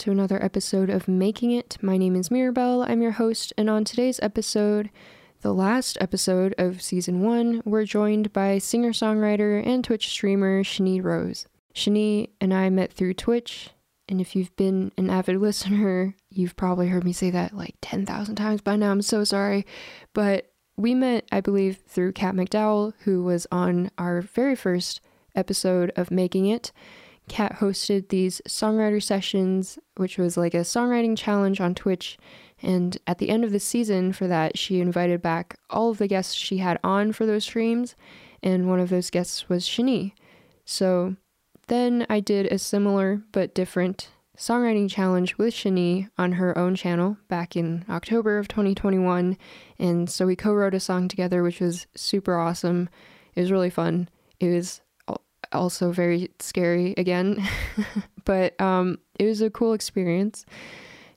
to another episode of Making It. My name is Mirabelle. I'm your host, and on today's episode, the last episode of season one, we're joined by singer songwriter and Twitch streamer Shani Rose. Shani and I met through Twitch, and if you've been an avid listener, you've probably heard me say that like 10,000 times by now. I'm so sorry. But we met, I believe, through Kat McDowell, who was on our very first episode of Making It. Kat hosted these songwriter sessions, which was like a songwriting challenge on Twitch. And at the end of the season for that, she invited back all of the guests she had on for those streams. And one of those guests was Shani. So then I did a similar but different songwriting challenge with Shani on her own channel back in October of 2021. And so we co wrote a song together, which was super awesome. It was really fun. It was also very scary again, but um, it was a cool experience.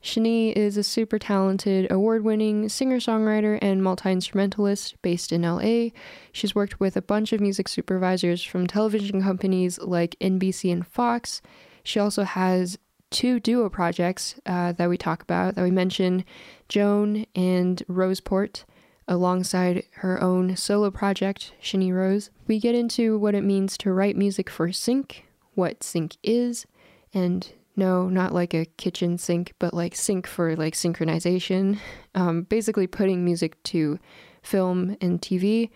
Shani is a super talented, award winning singer songwriter and multi instrumentalist based in LA. She's worked with a bunch of music supervisors from television companies like NBC and Fox. She also has two duo projects uh, that we talk about, that we mention Joan and Roseport alongside her own solo project, Shani Rose. We get into what it means to write music for sync, what sync is, and no, not like a kitchen sink, but like sync for like synchronization. Um, basically, putting music to film and TV.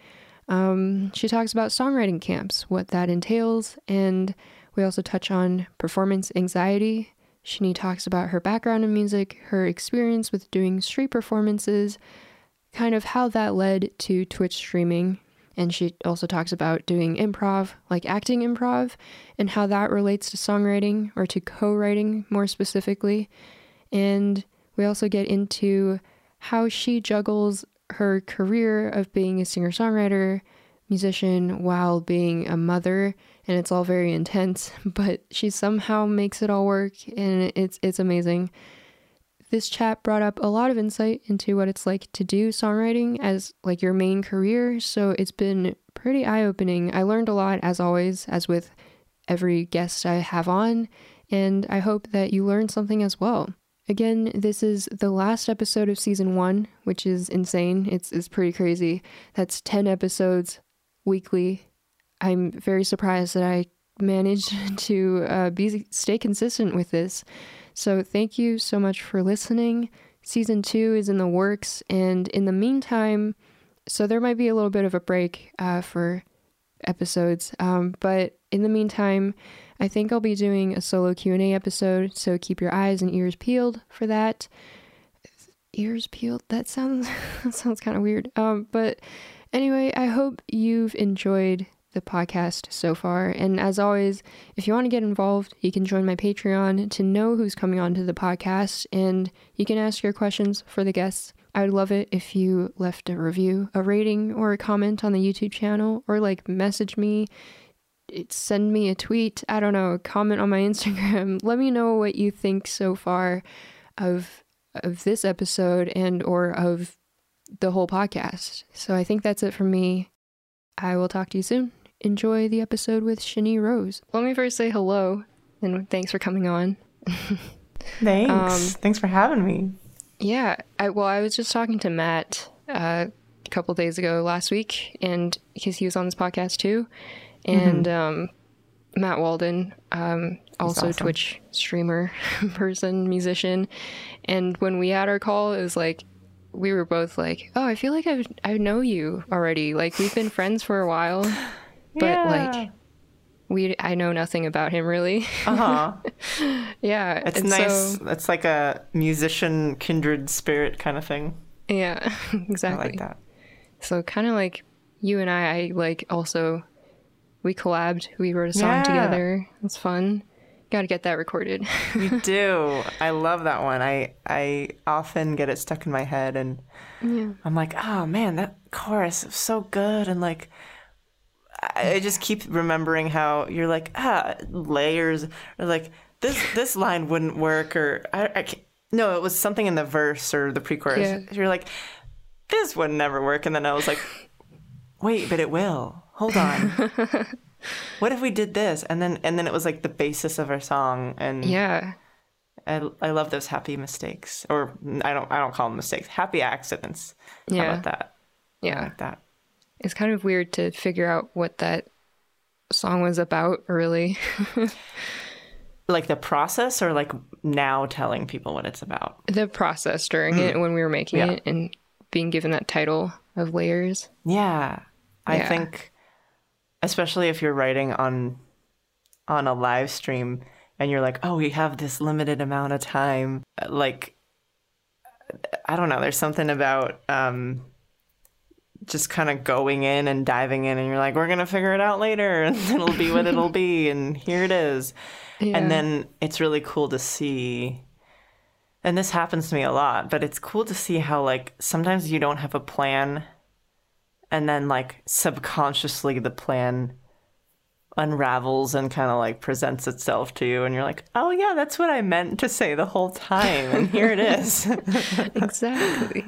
Um, she talks about songwriting camps, what that entails, and we also touch on performance anxiety. Shani talks about her background in music, her experience with doing street performances, kind of how that led to Twitch streaming. And she also talks about doing improv, like acting improv, and how that relates to songwriting or to co writing more specifically. And we also get into how she juggles her career of being a singer songwriter, musician, while being a mother. And it's all very intense, but she somehow makes it all work, and it's, it's amazing. This chat brought up a lot of insight into what it's like to do songwriting as like your main career, so it's been pretty eye-opening. I learned a lot as always, as with every guest I have on, and I hope that you learned something as well. Again, this is the last episode of season one, which is insane. It's, it's pretty crazy. That's 10 episodes weekly. I'm very surprised that I managed to uh, be stay consistent with this. So thank you so much for listening. Season two is in the works, and in the meantime, so there might be a little bit of a break uh, for episodes, um, but in the meantime, I think I'll be doing a solo Q and A episode. So keep your eyes and ears peeled for that. Ears peeled. That sounds that sounds kind of weird. Um, but anyway, I hope you've enjoyed the podcast so far. And as always, if you want to get involved, you can join my Patreon to know who's coming onto the podcast and you can ask your questions for the guests. I would love it if you left a review, a rating, or a comment on the YouTube channel, or like message me, send me a tweet, I don't know, comment on my Instagram. Let me know what you think so far of of this episode and or of the whole podcast. So I think that's it from me. I will talk to you soon enjoy the episode with Shani Rose. Let me first say hello and thanks for coming on. thanks. Um, thanks for having me. Yeah. I, well, I was just talking to Matt uh, a couple days ago last week, and because he was on this podcast too, and mm-hmm. um, Matt Walden, um, also awesome. Twitch streamer, person, musician, and when we had our call, it was like we were both like, "Oh, I feel like I I know you already. Like we've been friends for a while." But yeah. like we I know nothing about him really. Uh huh. yeah, it's nice. So, it's like a musician kindred spirit kind of thing. Yeah, exactly. I like that. So kind of like you and I, I like also we collabed. We wrote a song yeah. together. It's fun. Got to get that recorded. you do. I love that one. I I often get it stuck in my head, and yeah. I'm like, oh man, that chorus is so good, and like I just keep remembering how you're like ah layers or like this this line wouldn't work or I, I no it was something in the verse or the pre-chorus yeah. you're like this would never work and then I was like wait but it will hold on what if we did this? And then and then it was like the basis of our song and Yeah. I, I love those happy mistakes or I don't I don't call them mistakes happy accidents How Yeah. about that Yeah. like that It's kind of weird to figure out what that song was about, really. like the process or like now telling people what it's about the process during it when we were making Yeah. it and being given that title of layers. yeah I Yeah. think especially if you're writing on on a live stream and you're like oh we have this limited amount of time like I don't know there's something about um just kind of going in and diving in and you're like we're going to figure it out later and it'll be what it'll be and here it is Yeah. And then it's really cool to see, and this happens to me a lot, but it's cool to see how, like, sometimes you don't have a plan, and then, like, subconsciously the plan unravels and kind of like presents itself to you, and you're like, oh, yeah, that's what I meant to say the whole time, and here it is. exactly.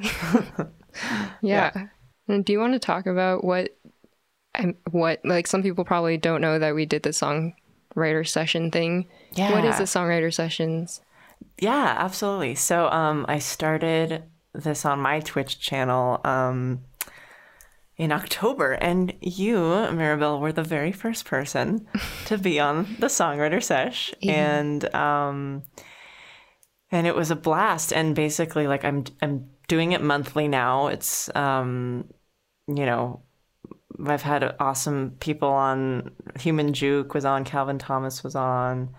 yeah. And do you want to talk about what um, what like some people probably don't know that we did the songwriter session thing. Yeah. What is Yeah. the songwriter sessions? Yeah, absolutely. So um, I started this on my Twitch channel um, in October, and you, Mirabelle, were the very first person to be on the Songwriter Sesh, and um, and it was a blast. And basically, like I'm I'm doing it monthly now. It's um, you know. I've had awesome people on. Human Juke was on. Calvin Thomas was on.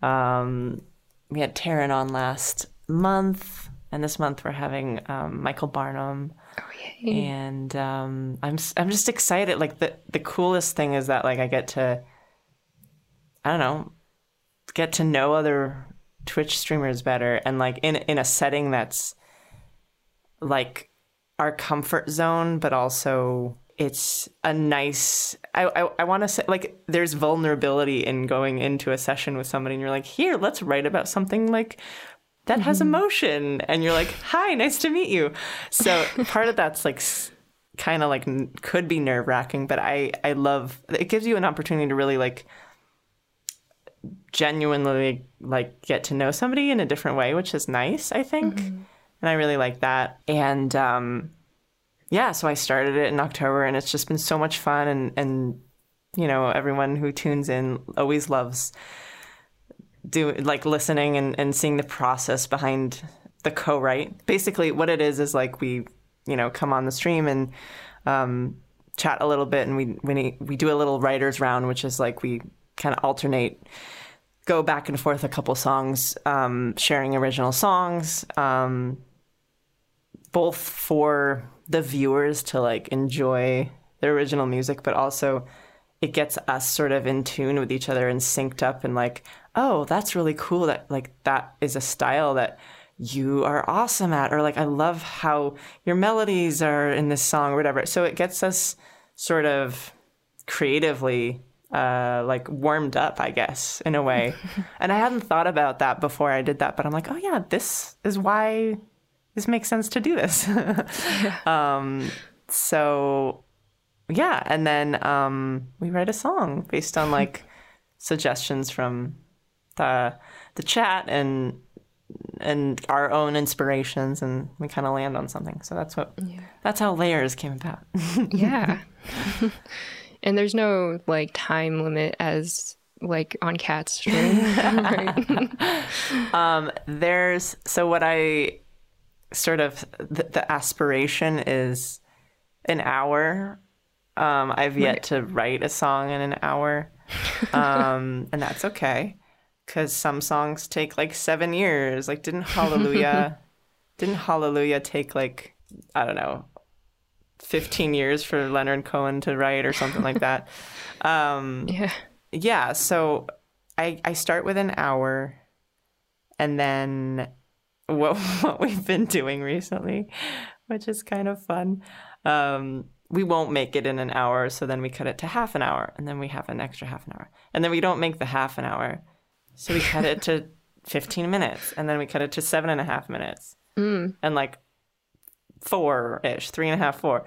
Um, we had Taryn on last month, and this month we're having um, Michael Barnum. Oh yeah. And um, I'm I'm just excited. Like the the coolest thing is that like I get to, I don't know, get to know other Twitch streamers better, and like in in a setting that's like our comfort zone, but also it's a nice i i, I want to say like there's vulnerability in going into a session with somebody and you're like here let's write about something like that has mm-hmm. emotion. And you're like hi nice to meet you. So part of that's like kind of like n- could be nerve wracking but i i love it gives you an opportunity to really like genuinely like get to know somebody in a different way which is nice i think mm-hmm. And i really like that and um yeah, so I started it in October and it's just been so much fun and and you know, everyone who tunes in always loves do like listening and, and seeing the process behind the co-write. Basically what it is is like we, you know, come on the stream and um, chat a little bit and we we we do a little writers round, which is like we kind of alternate go back and forth a couple songs, um, sharing original songs, um, both for the viewers to like enjoy the original music, but also it gets us sort of in tune with each other and synced up and like, oh, that's really cool that like that is a style that you are awesome at or like I love how your melodies are in this song or whatever. So it gets us sort of creatively uh like warmed up, I guess, in a way. and I hadn't thought about that before I did that, but I'm like, oh yeah, this is why this makes sense to do this. um, so yeah, and then um, we write a song based on like suggestions from the the chat and and our own inspirations, and we kind of land on something. So that's what that's how layers came about. Yeah. and there's no like time limit as like on Kat's stream. right? um, there's so what I sort of the, the aspiration is an hour. Um, I've yet Right. to write a song in an hour, um, and that's okay because some songs take like seven years. Like, didn't Hallelujah, didn't Hallelujah take like I don't know, fifteen years for Leonard Cohen to write or something like that? Um, yeah. yeah so i i start with an hour and then what what we've been doing recently which is kind of fun. Um we won't make it in an hour so then we cut it to half an hour and then we have an extra half an hour. And then we don't make the half an hour so we cut it to 15 minutes and then we cut it to seven and a half minutes. Mm. and like four ish three and a half four.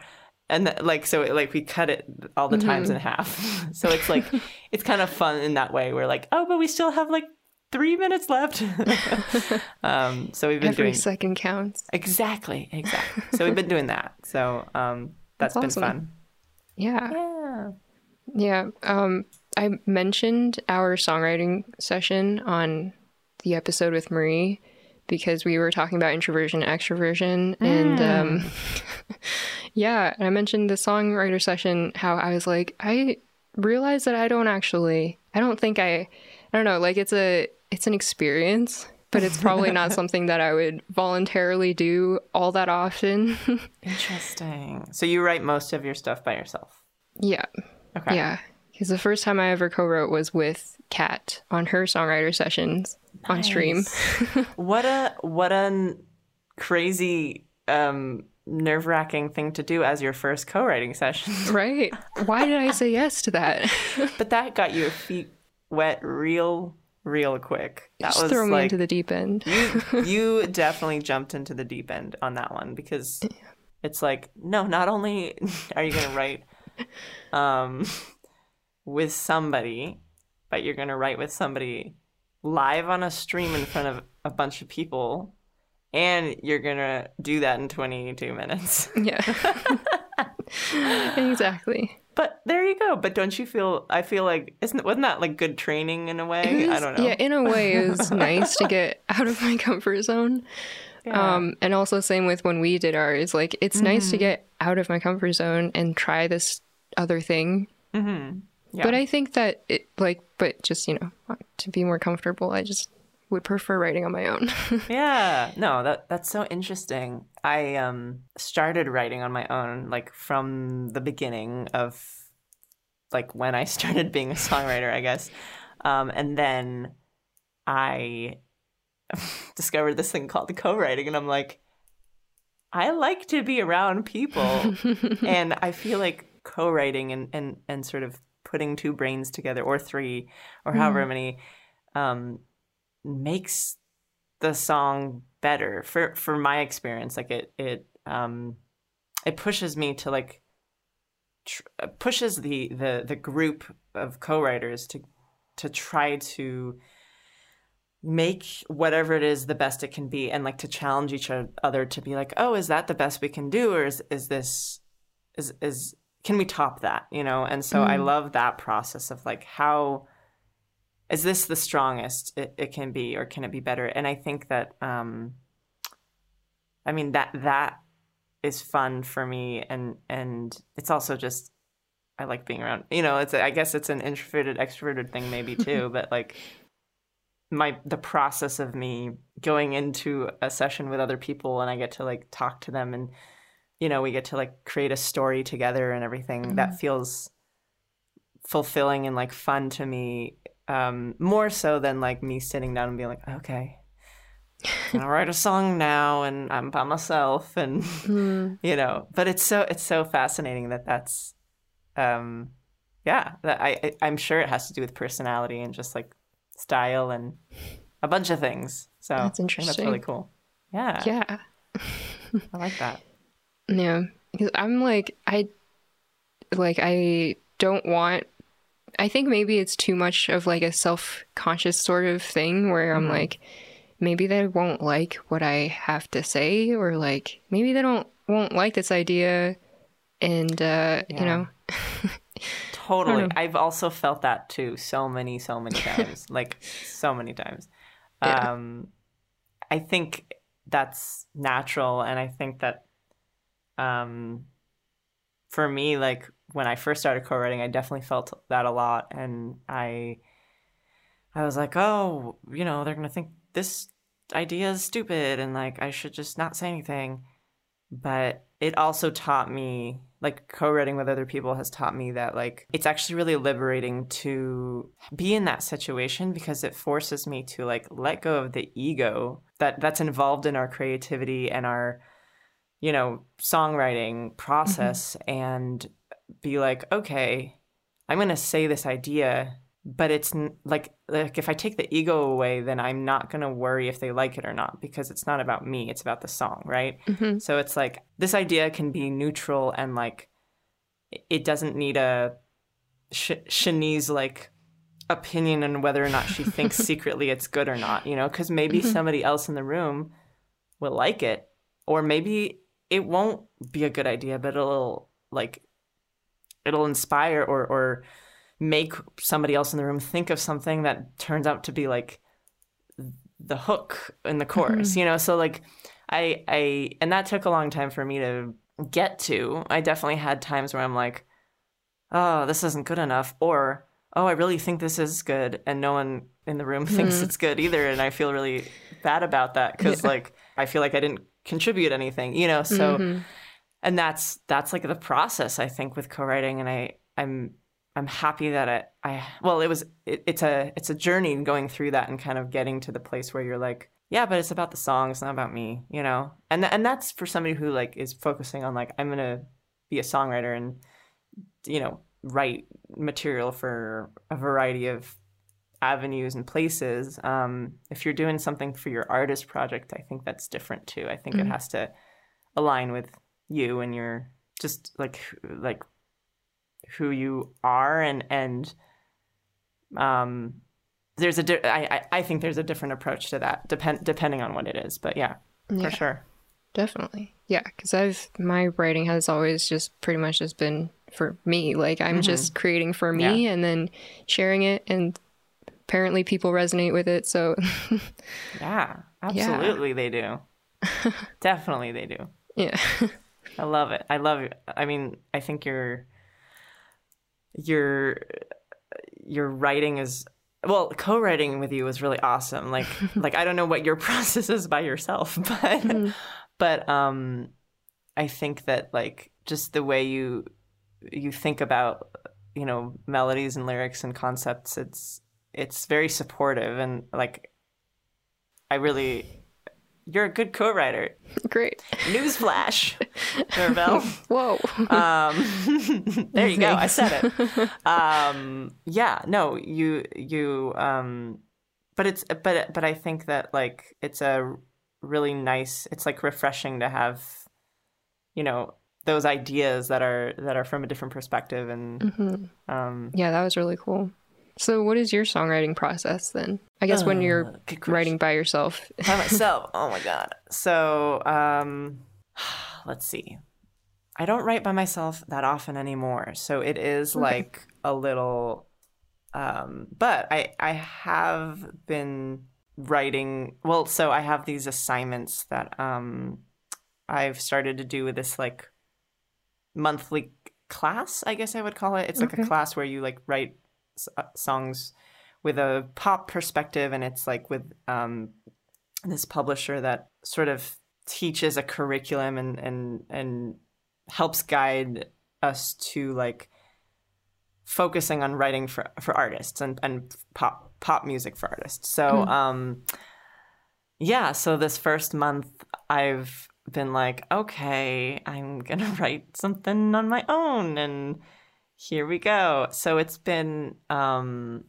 And like so like we cut it all the times mm-hmm. in half. So it's like it's kind of fun in that way. We're like oh but we still have like three minutes left um so we've been every doing second counts exactly exactly so we've been doing that so um that's, that's been awesome. fun yeah yeah yeah um i mentioned our songwriting session on the episode with marie because we were talking about introversion extroversion mm. and um. Yeah, and I mentioned the songwriter session how I was like, I realized that I don't actually I don't think I I don't know, like it's a it's an experience, but it's probably not something that I would voluntarily do all that often. Interesting. So you write most of your stuff by yourself? Yeah. Okay. Yeah. Because the first time I ever co-wrote was with Kat on her songwriter sessions nice. on stream. what a what a crazy um nerve wracking thing to do as your first co writing session. right. Why did I say yes to that? but that got your feet wet real, real quick. That Just was throw me like, into the deep end. you, you definitely jumped into the deep end on that one because it's like, no, not only are you going to write um, with somebody, but you're going to write with somebody live on a stream in front of a bunch of people and you're gonna do that in 22 minutes. Yeah. exactly. But there you go. But don't you feel? I feel like isn't wasn't that like good training in a way? Was, I don't know. Yeah, in a way, it was nice to get out of my comfort zone. Yeah. Um, and also same with when we did ours. Like it's mm-hmm. nice to mm-hmm. get out of my comfort zone and try this other thing. Mm-hmm. Yeah. But I think that it like, but just you know, to be more comfortable, I just would prefer writing on my own. yeah, no, that that's so interesting. I um started writing on my own like from the beginning of like when I started being a songwriter, I guess. Um, and then I discovered this thing called the co-writing, and I'm like, I like to be around people, and I feel like co-writing and and and sort of putting two brains together or three or however mm. many um, makes the song better. For for my experience like it it um it pushes me to like tr- uh, pushes the the the group of co-writers to to try to make whatever it is the best it can be and like to challenge each other to be like oh is that the best we can do or is is this is is can we top that? You know? And so mm. i love that process of like how is this the strongest it, it can be or can it be better and i think that um i mean that that is fun for me and and it's also just i like being around you know it's i guess it's an introverted extroverted thing maybe too but like my the process of me going into a session with other people and i get to like talk to them and you know we get to like create a story together and everything mm-hmm. that feels fulfilling and like fun to me um, more so than like me sitting down and being like, okay, gonna write a song now, and I'm by myself, and mm. you know. But it's so it's so fascinating that that's, um, yeah. That I, I am sure it has to do with personality and just like style and a bunch of things. So that's interesting. that's really cool. Yeah. Yeah. I like that. Yeah, because I'm like I, like I don't want I think maybe it's too much of like a self conscious sort of thing where I'm mm-hmm. like, maybe they won't like what I have to say, or like maybe they don't won't like this idea, and uh, yeah. you know. totally. I've also felt that too so many, so many times. like so many times. Yeah. Um I think that's natural and I think that um for me like when I first started co-writing, I definitely felt that a lot, and I, I was like, oh, you know, they're gonna think this idea is stupid, and like I should just not say anything. But it also taught me, like co-writing with other people has taught me that like it's actually really liberating to be in that situation because it forces me to like let go of the ego that that's involved in our creativity and our you know songwriting process mm-hmm. and be like, okay, I'm going to say this idea, but it's like like if I take the ego away, then I'm not going to worry if they like it or not because it's not about me, it's about the song, right? Mm-hmm. So it's like this idea can be neutral and like it doesn't need a Sh- Shani's like opinion on whether or not she thinks secretly it's good or not, you know, because maybe mm-hmm. somebody else in the room will like it, or maybe it won't be a good idea, but it'll like it'll inspire or or make somebody else in the room think of something that turns out to be like the hook in the chorus, mm-hmm. you know. So like I I and that took a long time for me to get to. I definitely had times where I'm like, oh, this isn't good enough, or oh, I really think this is good, and no one in the room thinks mm. it's good either, and I feel really bad about that because yeah. like I feel like I didn't contribute anything, you know. So, mm-hmm. And that's that's like the process I think with co-writing, and I I'm I'm happy that I, I well, it was it, it's a it's a journey going through that and kind of getting to the place where you're like, yeah, but it's about the song, it's not about me, you know. And and that's for somebody who like is focusing on like I'm gonna be a songwriter and you know write material for a variety of avenues and places. Um, if you're doing something for your artist project, I think that's different too. I think mm-hmm. it has to align with you and your just like like who you are and and um there's a di- I, I think there's a different approach to that depend depending on what it is but yeah, yeah. for sure definitely yeah because i've my writing has always just pretty much just been for me. Like I'm mm-hmm. just creating for me yeah. and then sharing it and apparently people resonate with it. So Yeah, absolutely yeah. they do. Definitely they do. Yeah. I love it. I love it. I mean, I think your your your writing is well, co-writing with you was really awesome. Like like I don't know what your process is by yourself, but mm. but um I think that like just the way you you think about you know melodies and lyrics and concepts it's it's very supportive and like i really you're a good co-writer. Great. Newsflash. Mirabelle. whoa. Um, there you go. I said it. Um, yeah no you you um, but it's but but i think that like it's a really nice it's like refreshing to have you know those ideas that are that are from a different perspective and mm-hmm. um, yeah that was really cool so what is your songwriting process then? I guess uh, when you're writing by yourself. By myself. Oh my god. So um, let's see. I don't write by myself that often anymore. So it is okay. like a little um, but i i have been writing well so i have these assignments that um I've started to do with this like monthly class, I guess I would call it. It's like okay. a class where you like write uh, songs with a pop perspective, and it's like with um, this publisher that sort of teaches a curriculum and and and helps guide us to like focusing on writing for for artists and and pop pop music for artists. So mm. um yeah, so this first month I've been like, okay, I'm to write something on my own. And here we go. So it's been, um,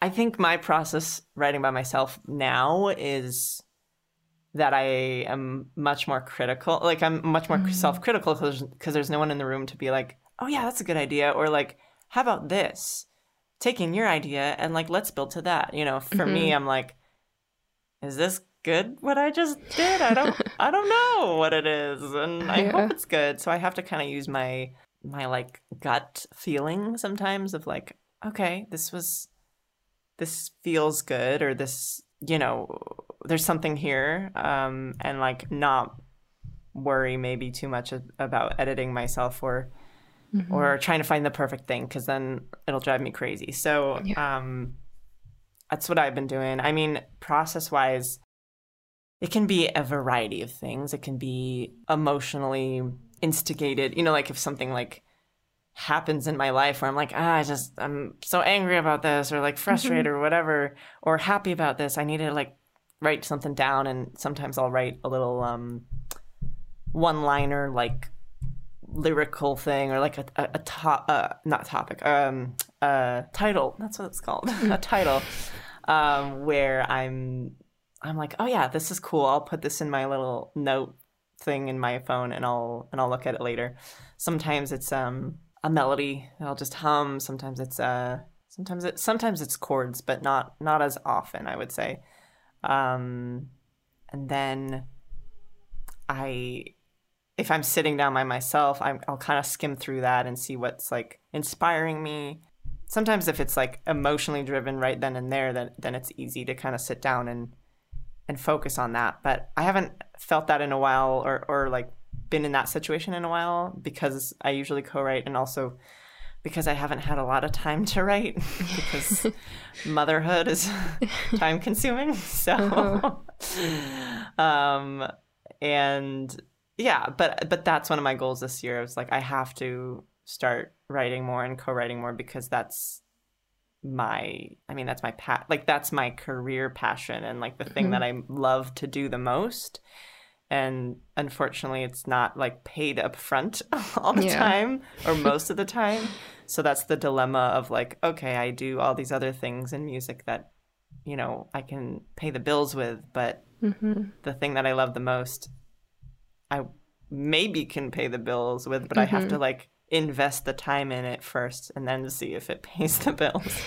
I think my process writing by myself now is that I am much more critical. Like, I'm much more mm. self critical because there's no one in the room to be like, oh, yeah, that's a good idea. Or like, how about this? Taking your idea and like, let's build to that. You know, for mm-hmm. me, I'm like, is this good what I just did. I don't I don't know what it is and I yeah. hope it's good. So I have to kind of use my my like gut feeling sometimes of like okay, this was this feels good or this, you know, there's something here um and like not worry maybe too much about editing myself or mm-hmm. or trying to find the perfect thing cuz then it'll drive me crazy. So yeah. um that's what I've been doing. I mean, process wise, it can be a variety of things. It can be emotionally instigated. You know, like if something like happens in my life where I'm like, ah, I just I'm so angry about this or like frustrated mm-hmm. or whatever or happy about this. I need to like write something down and sometimes I'll write a little um one liner like lyrical thing or like a a, a top uh, not topic um a title that's what it's called a title um where I'm I'm like, oh yeah, this is cool. I'll put this in my little note thing in my phone and I'll and I'll look at it later. Sometimes it's um a melody I'll just hum. Sometimes it's uh sometimes it sometimes it's chords, but not not as often, I would say. Um, and then I if I'm sitting down by myself, i will kind of skim through that and see what's like inspiring me. Sometimes if it's like emotionally driven right then and there, then then it's easy to kind of sit down and and focus on that. But I haven't felt that in a while or or like been in that situation in a while because I usually co-write and also because I haven't had a lot of time to write because motherhood is time consuming. So uh-huh. um and yeah, but but that's one of my goals this year. I was like I have to start writing more and co-writing more because that's my I mean that's my pat like that's my career passion and like the thing mm-hmm. that I love to do the most and unfortunately it's not like paid up front all the yeah. time or most of the time so that's the dilemma of like okay i do all these other things in music that you know i can pay the bills with but mm-hmm. the thing that i love the most i maybe can pay the bills with but mm-hmm. i have to mm-hmm. like invest the time in it first and then see if it pays the bills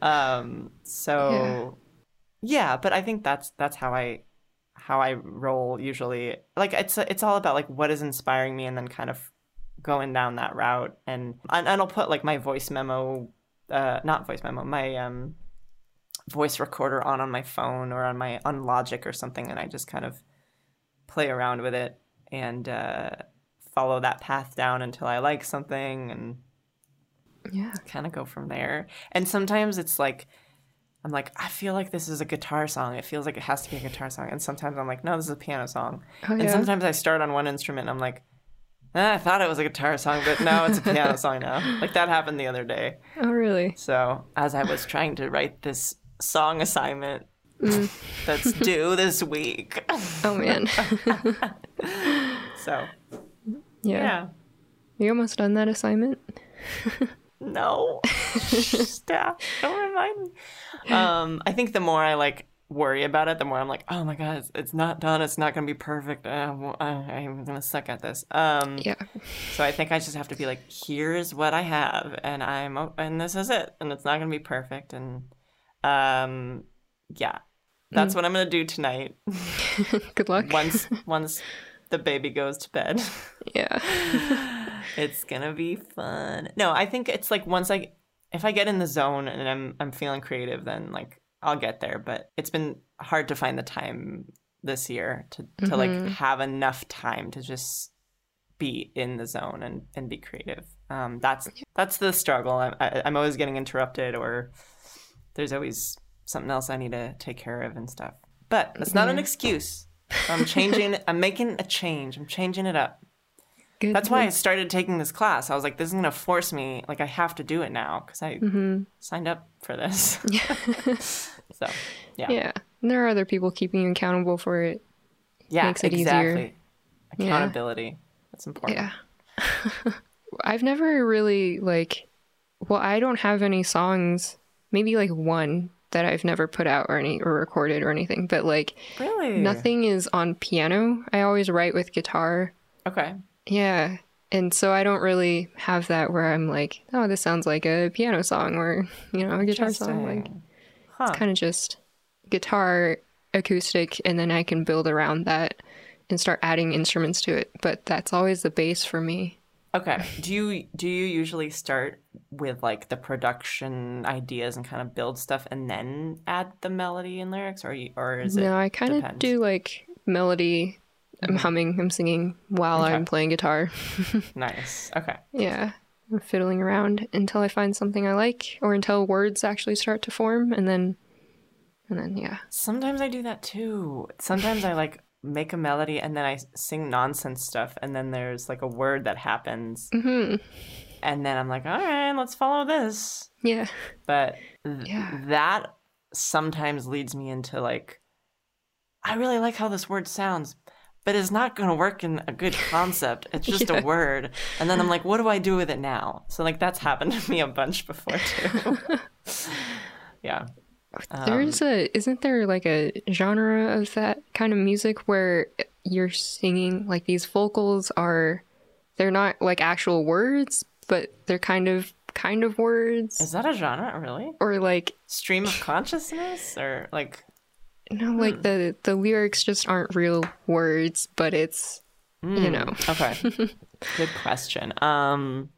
um so yeah. yeah but i think that's that's how i how I roll usually. Like it's it's all about like what is inspiring me and then kind of going down that route and and, and I'll put like my voice memo uh not voice memo, my um voice recorder on on my phone or on my on Logic or something and I just kind of play around with it and uh follow that path down until I like something and yeah, kind of go from there. And sometimes it's like I'm like, I feel like this is a guitar song. It feels like it has to be a guitar song. And sometimes I'm like, no, this is a piano song. Oh, and sometimes I start on one instrument and I'm like, eh, I thought it was a guitar song, but no, it's a piano song now. Like that happened the other day. Oh, really? So as I was trying to write this song assignment mm. that's due this week. Oh, man. so, yeah. yeah. You almost done that assignment? no. Stop. Don't remind me. Um, I think the more I like worry about it, the more I'm like, oh my god, it's, it's not done. It's not gonna be perfect. Uh, I, am gonna suck at this. Um, yeah. So I think I just have to be like, here's what I have, and I'm and this is it, and it's not gonna be perfect, and um, yeah, that's mm. what I'm gonna do tonight. Good luck. once once the baby goes to bed. Yeah. it's gonna be fun. No, I think it's like once I if I get in the zone and I'm I'm feeling creative, then like I'll get there. But it's been hard to find the time this year to to mm-hmm. like have enough time to just be in the zone and and be creative. Um, that's that's the struggle. I'm I, I'm always getting interrupted, or there's always something else I need to take care of and stuff. But it's not an excuse. I'm changing. I'm making a change. I'm changing it up. Good. That's why I started taking this class. I was like, this is going to force me. Like, I have to do it now because I mm-hmm. signed up for this. so, yeah. Yeah. And there are other people keeping you accountable for it. Yeah, Makes it exactly. Easier. Accountability. Yeah. That's important. Yeah. I've never really, like, well, I don't have any songs, maybe like one that I've never put out or any or recorded or anything, but like, really, nothing is on piano. I always write with guitar. Okay. Yeah. And so I don't really have that where I'm like, oh, this sounds like a piano song or, you know, a guitar song. Like, huh. it's kind of just guitar, acoustic, and then I can build around that and start adding instruments to it. But that's always the base for me. Okay. Do you do you usually start with like the production ideas and kind of build stuff and then add the melody and lyrics, or you, or is it? No, I kind of do like melody I'm humming, I'm singing while okay. I'm playing guitar. nice. Okay. Yeah. I'm fiddling around until I find something I like or until words actually start to form and then and then yeah. Sometimes I do that too. Sometimes I like make a melody and then I sing nonsense stuff and then there's like a word that happens. Mm-hmm. And then I'm like, all right, let's follow this. Yeah. But th- yeah. that sometimes leads me into like, I really like how this word sounds, but it's not going to work in a good concept. It's just yeah. a word. And then I'm like, what do I do with it now? So, like, that's happened to me a bunch before, too. yeah. There's um, a, isn't there like a genre of that kind of music where you're singing, like, these vocals are, they're not like actual words, but they're kind of kind of words. Is that a genre, really? Or like stream of consciousness, or like no, like hmm. the the lyrics just aren't real words, but it's mm. you hmm. know. Okay. Good question. Um,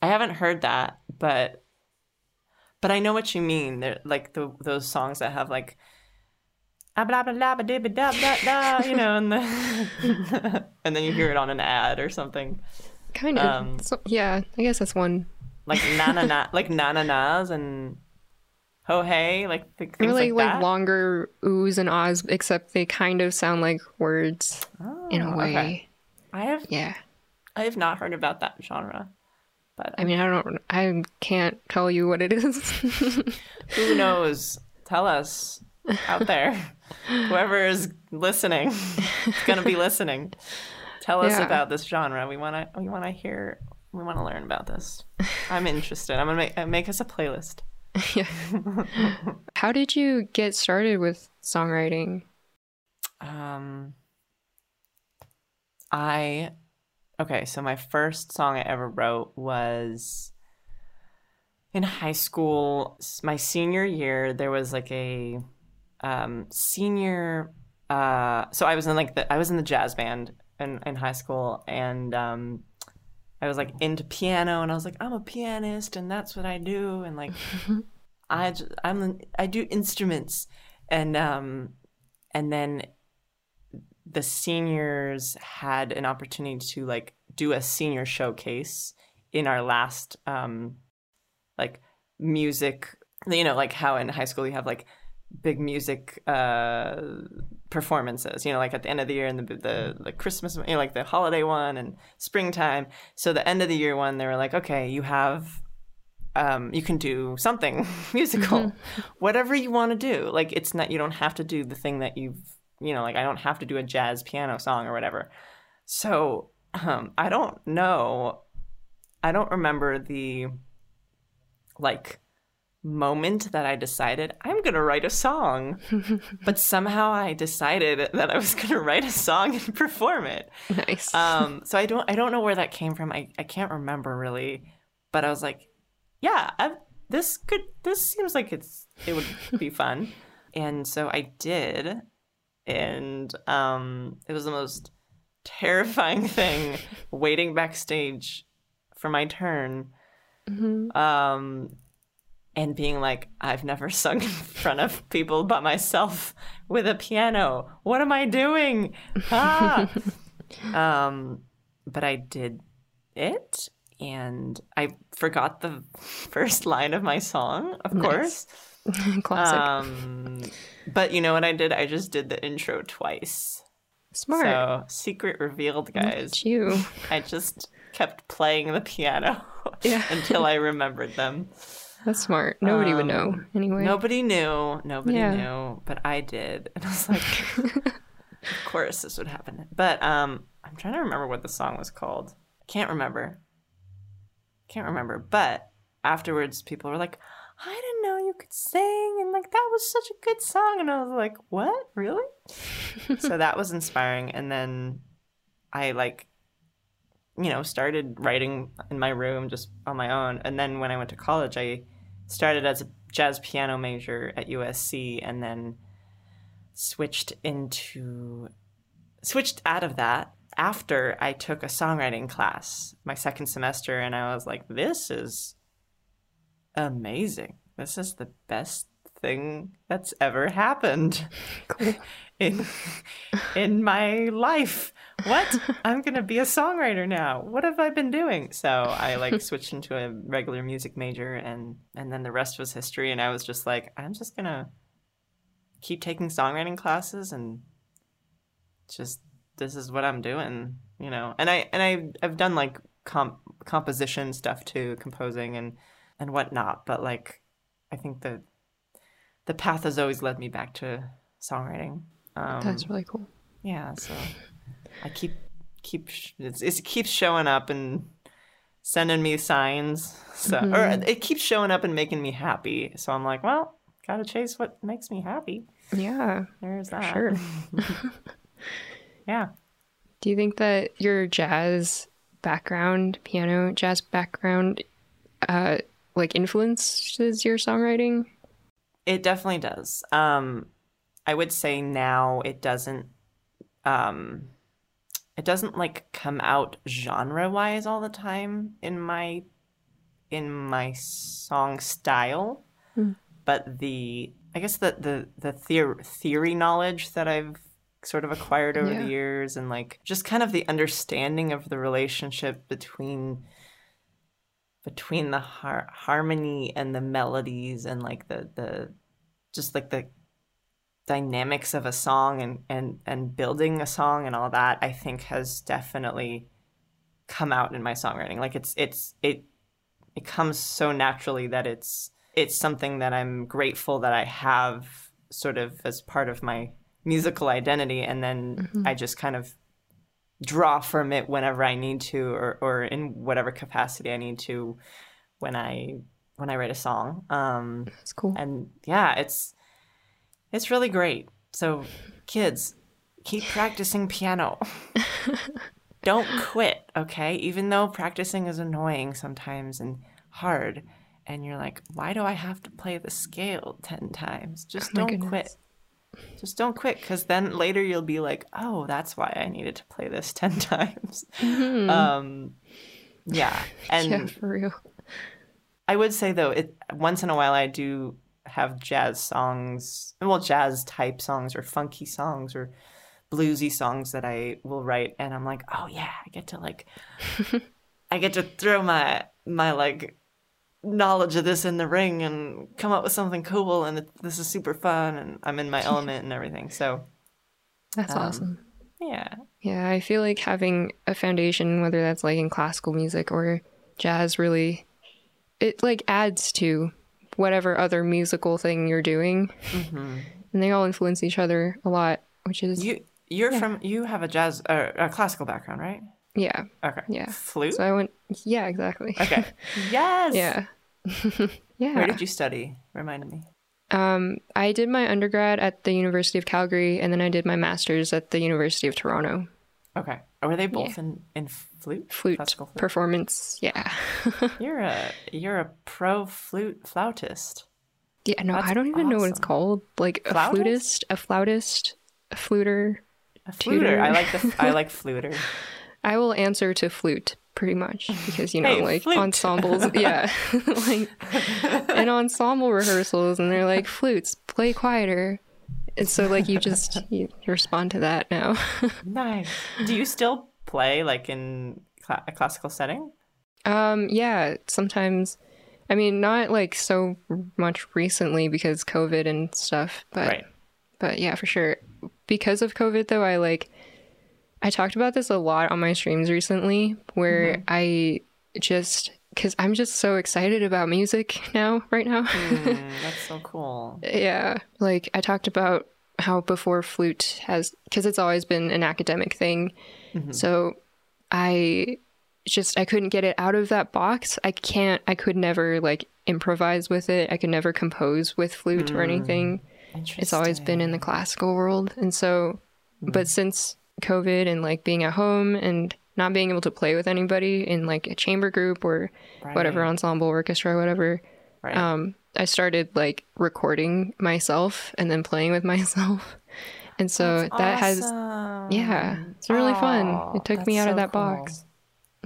I haven't heard that, but but I know what you mean. They're like the those songs that have like blah blah blah blah blah blah blah, you know, and the and then you hear it on an ad or something. Kind of. Um, so, yeah, I guess that's one. Like na na na, like na na nas and ho hey, like things really like, like longer oohs and ahs, except they kind of sound like words oh, in a oh, way. Okay. I have yeah, I have not heard about that genre. But I mean, I don't, I can't tell you what it is. Who knows? Tell us out there, whoever is listening, is gonna be listening. Tell us yeah. about this genre. We wanna, we wanna hear, we wanna learn about this. I'm interested. I'm gonna make make us a playlist. Yeah. How did you get started with songwriting? Um, I okay. So my first song I ever wrote was in high school. My senior year, there was like a um, senior. Uh, so I was in like the I was in the jazz band in in high school, and um, I was like into piano and I was like, I'm a pianist and that's what I do. And like, I, just, I'm, I do instruments. And, um, and then the seniors had an opportunity to like do a senior showcase in our last, um, like music, you know, like how in high school you have like big music uh, performances. You know, like at the end of the year and the the, the Christmas, you know, like the holiday one and springtime. So the end of the year one, they were like, okay, you have. Um, you can do something musical, mm-hmm. whatever you want to do. Like it's not you don't have to do the thing that you've you know like I don't have to do a jazz piano song or whatever. So um, I don't know. I don't remember the like moment that I decided I'm going to write a song. but somehow I decided that I was going to write a song and perform it. Nice. Um, so I don't I don't know where that came from. I, I can't remember really, but I was like, yeah, I've, this could this seems like it's it would be fun. and so I did and um, it was the most terrifying thing waiting backstage for my turn. Mm-hmm. Um, and being like, I've never sung in front of people but myself with a piano. What am I doing? Ah! um, but I did it, and I forgot the first line of my song, of nice. course. Classic. Um, but you know what I did? I just did the intro twice. Smart. So secret revealed, guys. you. I just kept playing the piano yeah. until I remembered them. That's smart. Nobody um, would know um, anyway. Nobody knew. Nobody yeah. knew, but I did. And I was like, of course this would happen. But um, I'm trying to remember what the song was called. Can't remember. Can't remember. But afterwards, people were like, I didn't know you could sing. And like, that was such a good song. And I was like, what? Really? so that was inspiring. And then I like you know started writing in my room just on my own and then when i went to college i started as a jazz piano major at USC and then switched into switched out of that after I took a songwriting class my second semester and I was like this is amazing. This is the best thing that's ever happened cool. in in my life what? I'm gonna be a songwriter now. What have I been doing? So I like switched into a regular music major, and and then the rest was history. And I was just like, I'm just gonna keep taking songwriting classes, and just this is what I'm doing, you know. And I and I I've done like comp composition stuff too, composing and and whatnot. But like, I think the the path has always led me back to songwriting. Um, That's really cool. Yeah, so I keep keep it's, it keeps showing up and sending me signs. So mm-hmm. or it keeps showing up and making me happy. So I'm like, well, gotta chase what makes me happy. Yeah, there's that. Sure. yeah. Do you think that your jazz background, piano jazz background, uh, like influences your songwriting? It definitely does. Um, I would say now it doesn't. Um, it doesn't like come out genre wise all the time in my in my song style, mm. but the I guess the the the theor- theory knowledge that I've sort of acquired over yeah. the years and like just kind of the understanding of the relationship between between the har- harmony and the melodies and like the the just like the dynamics of a song and and and building a song and all that I think has definitely come out in my songwriting like it's it's it it comes so naturally that it's it's something that I'm grateful that I have sort of as part of my musical identity and then mm-hmm. I just kind of draw from it whenever I need to or or in whatever capacity I need to when I when I write a song. Um That's cool. And yeah, it's it's really great. So kids, keep practicing piano. Don't quit, okay? Even though practicing is annoying sometimes and hard and you're like, why do I have to play the scale 10 times? Just oh don't goodness. quit. Just don't quit because then later you'll be like, oh, that's why I needed to play this 10 times. Mm-hmm. Um, yeah. And yeah, for real. I would say though, it once in a while I do have jazz songs, well, jazz type songs or funky songs or bluesy songs that I will write, and I'm like, oh yeah, I get to like, I get to throw my my like knowledge of this in the ring and come up with something cool and it, this is super fun and I'm in my element and everything. So that's um, awesome. Yeah. Yeah, I feel like having a foundation whether that's like in classical music or jazz really it like adds to whatever other musical thing you're doing. Mm-hmm. And they all influence each other a lot, which is You you're yeah. from you have a jazz uh, a classical background, right? Yeah. Okay. Yeah. Flute? So I went yeah, exactly. Okay. yes. yeah. Yeah. Where did you study? Remind me. Um, I did my undergrad at the University of Calgary, and then I did my master's at the University of Toronto. Okay. Were they both yeah. in, in flute? Flute, flute performance. Yeah. you're a you're a pro flute flautist. Yeah. No, That's I don't even awesome. know what it's called. Like flautist? a flutist, a flautist, a fluter. A fluter. I like the I like fluter. I will answer to flute pretty much because you know hey, like flute. ensembles yeah like in ensemble rehearsals and they're like flutes play quieter. And so like you just you respond to that now. Nice. Do you still play like in cl- a classical setting? Um yeah sometimes. I mean not like so much recently because covid and stuff but right. but yeah for sure. Because of covid though i like I talked about this a lot on my streams recently where mm-hmm. I just because I'm just so excited about music now, right now. mm, that's so cool. Yeah. Like I talked about how before flute has, because it's always been an academic thing. Mm-hmm. So I just, I couldn't get it out of that box. I can't, I could never like improvise with it. I could never compose with flute mm, or anything. It's always been in the classical world. And so, mm. but since COVID and like being at home and not being able to play with anybody in like a chamber group or right. whatever ensemble orchestra whatever right. um i started like recording myself and then playing with myself and so that's that awesome. has yeah it's really oh, fun it took me out so of that cool. box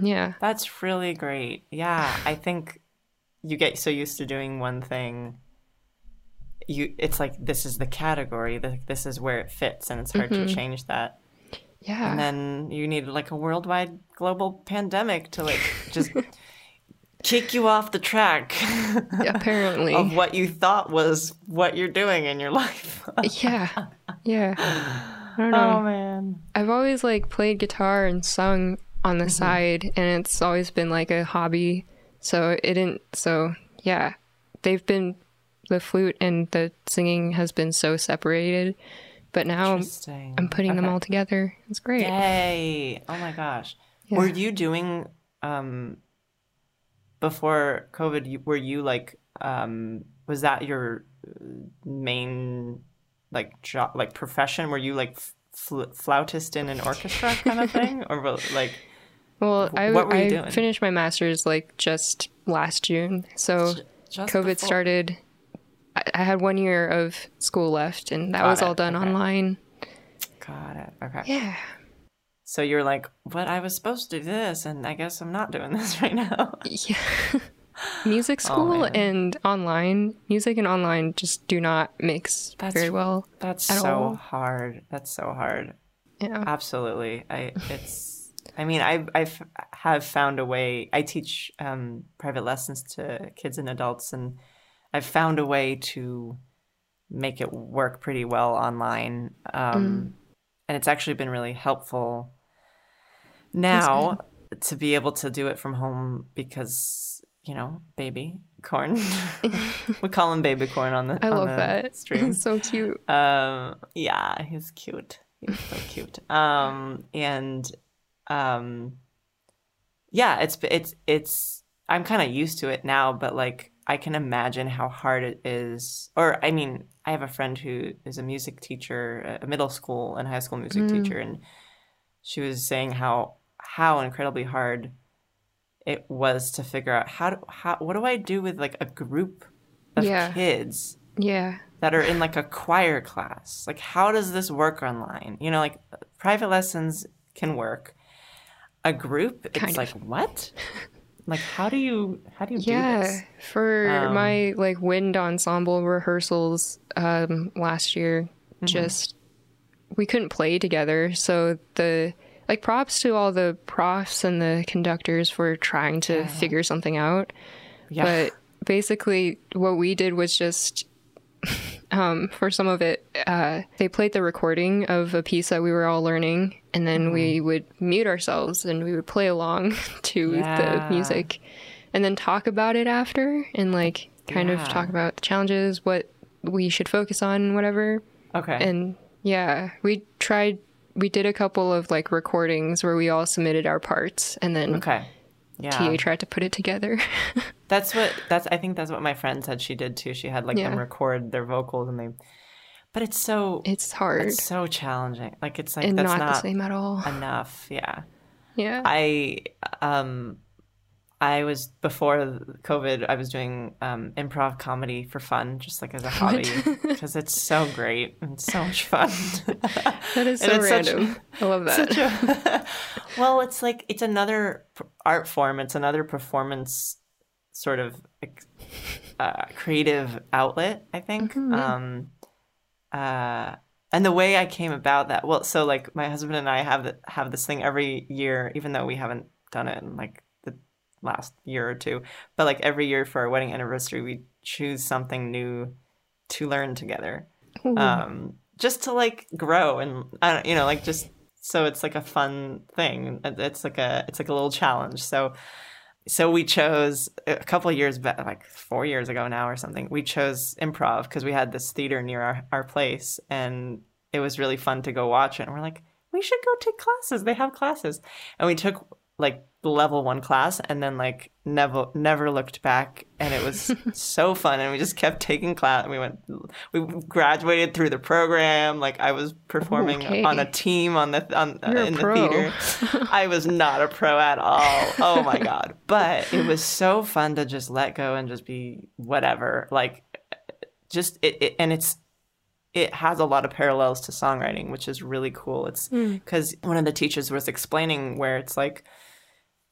yeah that's really great yeah i think you get so used to doing one thing you it's like this is the category this is where it fits and it's hard mm-hmm. to change that yeah. And then you need like a worldwide global pandemic to like just kick you off the track. Apparently. of what you thought was what you're doing in your life. yeah. Yeah. I don't know. Oh man. I've always like played guitar and sung on the mm-hmm. side and it's always been like a hobby. So it didn't so yeah. They've been the flute and the singing has been so separated but now I'm putting okay. them all together. It's great. Yay! Oh my gosh. Yeah. Were you doing um before COVID? Were you like um was that your main like job like profession? Were you like fl- flautist in an orchestra kind of thing, or like? Well, I, what were you I doing? finished my master's like just last June. So just COVID before. started. I, had one year of school left, and that Got was it. all done okay. online. Got it. Okay. Yeah. So you're like, but I was supposed to do this, and I guess I'm not doing this right now. Yeah. music oh, school oh, and online music and online just do not mix that's, very well. That's so all. hard. That's so hard. Yeah. Absolutely. I it's I mean I I have found a way. I teach um, private lessons to kids and adults and I've found a way to make it work pretty well online. Um, mm. and it's actually been really helpful now to be able to do it from home because you know, baby corn. we call him baby corn on the. I on love the that. Stream. He's so cute. Um, yeah, he's cute. He's so cute. Um, and um, yeah, it's it's it's. I'm kind of used to it now, but like I can imagine how hard it is. Or I mean, I have a friend who is a music teacher, a middle school and high school music mm. teacher, and she was saying how how incredibly hard it was to figure out how do, how what do I do with like a group of yeah. kids yeah that are in like a choir class like how does this work online you know like private lessons can work a group it's kind like what like how do you how do you yeah do for um, my like wind ensemble rehearsals um last year mm-hmm. just we couldn't play together so the like props to all the profs and the conductors for trying to yeah. figure something out. Yeah. But basically, what we did was just um, for some of it, uh, they played the recording of a piece that we were all learning, and then mm-hmm. we would mute ourselves and we would play along to yeah. the music, and then talk about it after, and like kind yeah. of talk about the challenges, what we should focus on, whatever. Okay. And yeah, we tried we did a couple of like recordings where we all submitted our parts and then okay yeah ta tried to put it together that's what that's i think that's what my friend said she did too she had like yeah. them record their vocals and they but it's so it's hard it's so challenging like it's like and that's not, not the same at all enough yeah yeah i um I was before COVID. I was doing um, improv comedy for fun, just like as a hobby, because it's so great and so much fun. that is so random. Such, I love that. A, well, it's like it's another art form. It's another performance sort of uh, creative outlet. I think. Mm-hmm. Um, uh, and the way I came about that, well, so like my husband and I have have this thing every year, even though we haven't done it in like the last year or two. But like every year for our wedding anniversary, we choose something new to learn together. Um, just to like grow and I don't, you know, like just so it's like a fun thing. It's like a it's like a little challenge. So so we chose a couple years back, like four years ago now or something. We chose improv because we had this theater near our, our place, and it was really fun to go watch it. And we're like, we should go take classes. They have classes, and we took like level one class and then like never never looked back. And it was so fun. And we just kept taking class. We went we graduated through the program. Like i was performing okay. on a team on the on uh, in the theater. I was not a pro at all. Oh my god. But it was so fun to just let go and just be whatever. Like just it, it and it's it has a lot of parallels to songwriting which is really cool. It's because mm. one of the teachers was explaining where it's like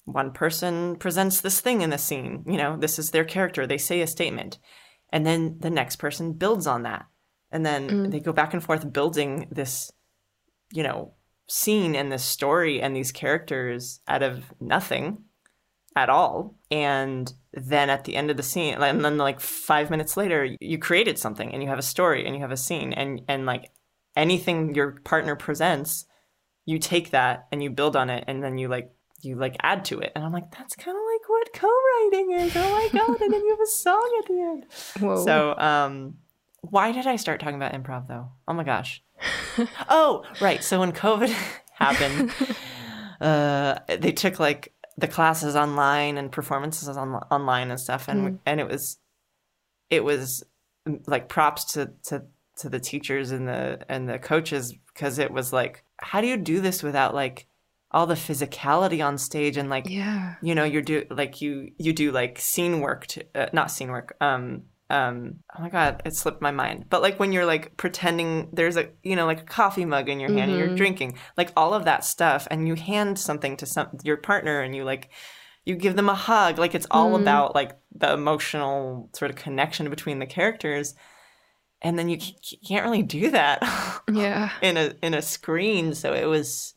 one person presents this thing in the scene. You know, this is their character. They say a statement. And then the next person builds on that. And then mm. they go back and forth building this, you know, scene and this story and these characters out of nothing at all. And then at the end of the scene, and then like five minutes later, you created something and you have a story and you have a scene. And, and like anything your partner presents, you take that and you build on it and then you like you like add to it. And I'm like, that's kind of like what co-writing is. Oh my god! and then you have a song at the end. Whoa. So, um, why did I start talking about improv though? Oh my gosh. oh, right. So when COVID happened, uh, they took like the classes online and performances on online and stuff, and mm. and it was, it was like props to to to the teachers and the and the coaches because it was like, how do you do this without like all the physicality on stage and like yeah. you know you're do like you you do like scene work to uh, not scene work um um oh my god it slipped my mind. But like when you're like pretending there's a you know like a coffee mug in your hand and you're drinking like all of that stuff and you hand something to some your partner and you like you give them a hug like it's all Mhm. about like the emotional sort of connection between the characters and then you, c- you can't really do that yeah. in a in a screen so it was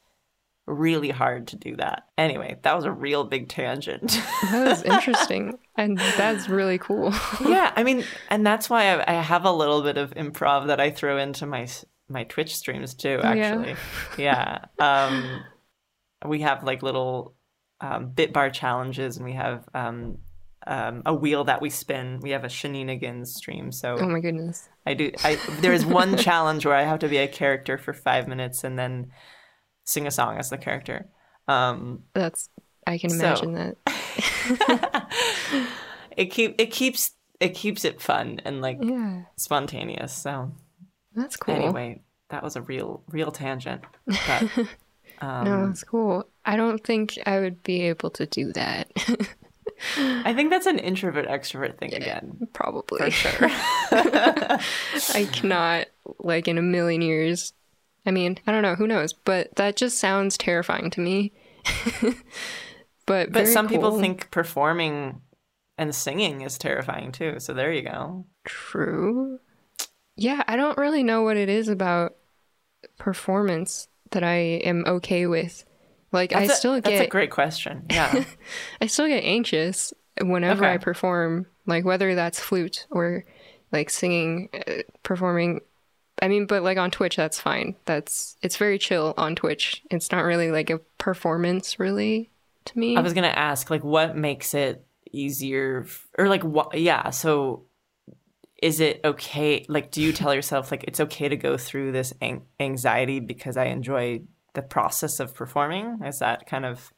really hard to do that anyway that was a real big tangent that was interesting and that's really cool yeah i mean and that's why I, I have a little bit of improv that i throw into my my twitch streams too Oh, yeah? actually yeah, um we have like little um, bit bar challenges and we have um um, a wheel that we spin. We have a shenanigans stream, so oh my goodness I do. I there is one challenge where I have to be a character for five minutes and then sing a song as the character. Um, that's i can So- imagine that it keep it keeps it keeps it fun and like yeah spontaneous. So that's cool anyway, that was a real real tangent. But um, no it's cool i don't think i would be able to do that I think that's an introvert extrovert thing again. probably For sure. I cannot, like, in a million years. I mean, I don't know, who knows? But that just sounds terrifying to me. but But some people think performing and singing is terrifying too. So there you go. true. Yeah, I don't really know what it is about performance that I am okay with. Like, I That's a- still That's get a great question. Yeah. I still get anxious whenever Okay. I perform, like whether that's flute or like singing, uh, performing. I mean, but like on Twitch, that's fine. That's it's very chill on Twitch. It's not really like a performance, really, to me. I was gonna ask, like, what makes it easier, f- or like, what? Yeah. So, is it okay? Like, do you tell yourself like it's okay to go through this an- anxiety because I enjoy the process of performing? Is that kind of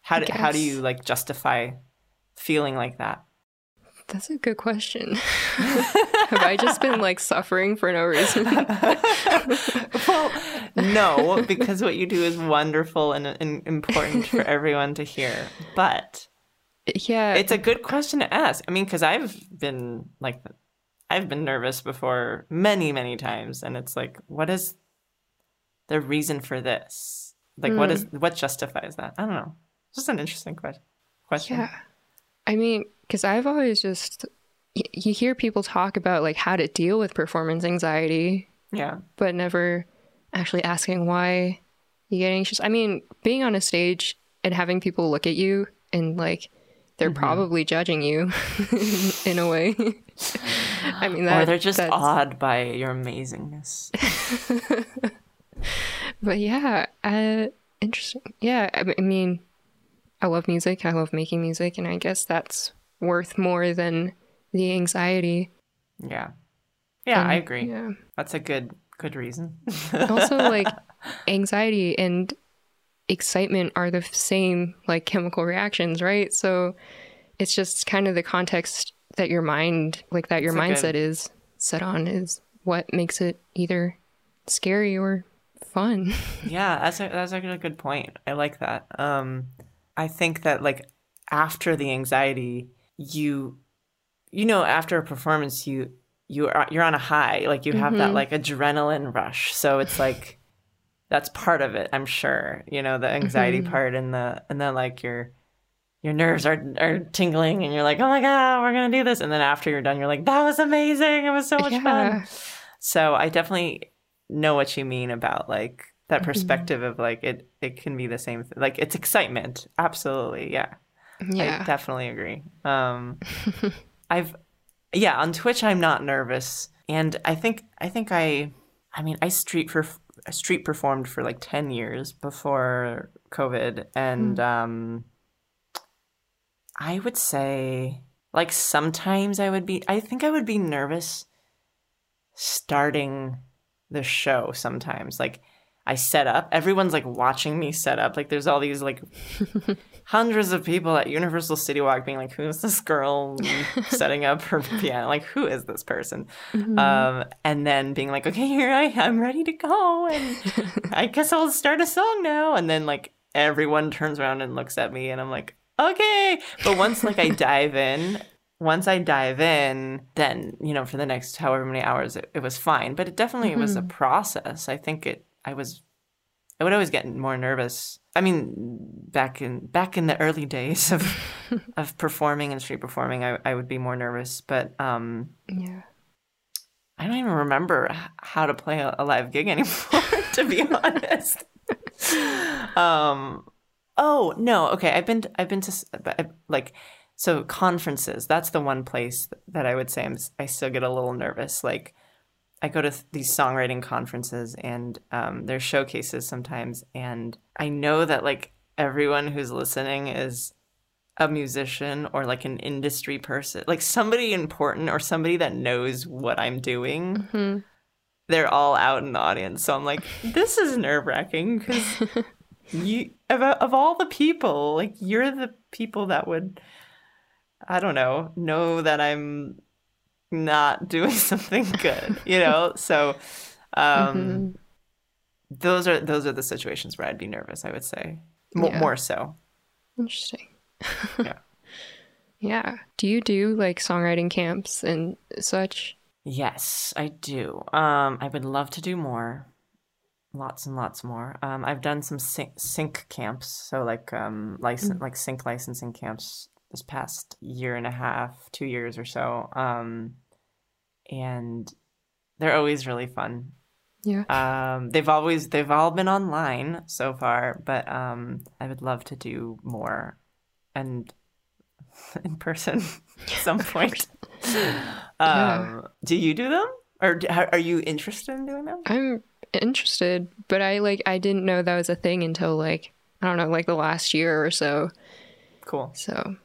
how do, how do you like justify feeling like that? That's a good question. Have I just been like suffering for no reason? well, no, because what you do is wonderful and, and important for everyone to hear. But yeah, it's a good question to ask. I mean, because I've been like, I've been nervous before many, many times, and it's like, what is the reason for this? Like, what hmm. is what justifies that? I don't know. It's just an interesting question. Question. Yeah. I mean, because I've always just, y- you hear people talk about like how to deal with performance anxiety, Yeah. but never actually asking why you get anxious. I mean, being on a stage and having people look at you and like they're Mm-hmm. probably judging you in a way. I mean, that, or they're just that's- awed by your amazingness. But yeah, uh, interesting. Yeah, I, I mean, I love music. I love making music, and I guess that's worth more than the anxiety. Yeah. Yeah, I agree. Yeah. That's a good good reason. Also, like anxiety and excitement are the same like chemical reactions, right? So it's just kind of the context that your mind, like that your That's mindset good- is set on, is what makes it either scary or fun. Yeah, that's a that's a good point. I like that. Um, I think that like after the anxiety, you, you know, after a performance, you you are you're on a high. Like you have that mm-hmm. like adrenaline rush. So it's like that's part of it. I'm sure. You know, the anxiety mm-hmm. part and the and then like your your nerves are are tingling and you're like, oh my god, we're gonna do this. And then after you're done, you're like, that was amazing. It was so much Yeah. fun. So I definitely know what you mean about like that mm-hmm. perspective of like it it can be the same thing. Like it's excitement. Absolutely. Yeah. I definitely agree. Um I've yeah, on Twitch I'm not nervous. And I think I think I I mean, I street for street performed for like 10 years before COVID and um I would say like sometimes I would be I think I would be nervous starting the show sometimes. Like I set up, everyone's like watching me set up. Like there's all these like hundreds of people at Universal City Walk being like, who's this girl setting up her piano? Like, who is this person? Um, and then being like, okay, here I am ready to go. And I guess I'll start a song now. And then like everyone turns around and looks at me and I'm like, okay. But once like I dive in, once I dive in, then, you know, for the next however many hours it, it was fine. But it definitely mm-hmm. was a mm-hmm. process. I think it I was I would always get more nervous. I mean, back in back in the early days of of performing and street performing, I, I would be more nervous. But um, yeah, I don't even remember how to play a, a live gig anymore. to be honest. um. Oh no. Okay. I've been I've been to like so conferences. That's the one place that I would say I'm, I still get a little nervous. Like I go to th- these songwriting conferences and um, there's showcases sometimes, and I know that like everyone who's listening is a musician or like an industry person, like somebody important or somebody that knows what I'm doing. Mm-hmm. They're all out in the audience, so I'm like, this is nerve wracking because you of, of all the people, like you're the people that would, I don't know, know that I'm not doing something good, you know? so um mm-hmm. those are those are the situations where I'd be nervous, I would say. M- yeah. More so. Interesting. yeah. Yeah. Do you do like songwriting camps and such? Yes, I do. Um I would love to do more. Lots and lots more. Um I've done some sync, sync camps, so like um license mm-hmm. like sync licensing camps this past year and a half, two years or so. Um, and they're always really fun. Yeah. Um, they've always they've all been online so far, but um, I would love to do more, and in person at some point. um, yeah. Do you do them, or are you interested in doing them? I'm interested, but I like I didn't know that was a thing until like I don't know, like the last year or so. Cool. So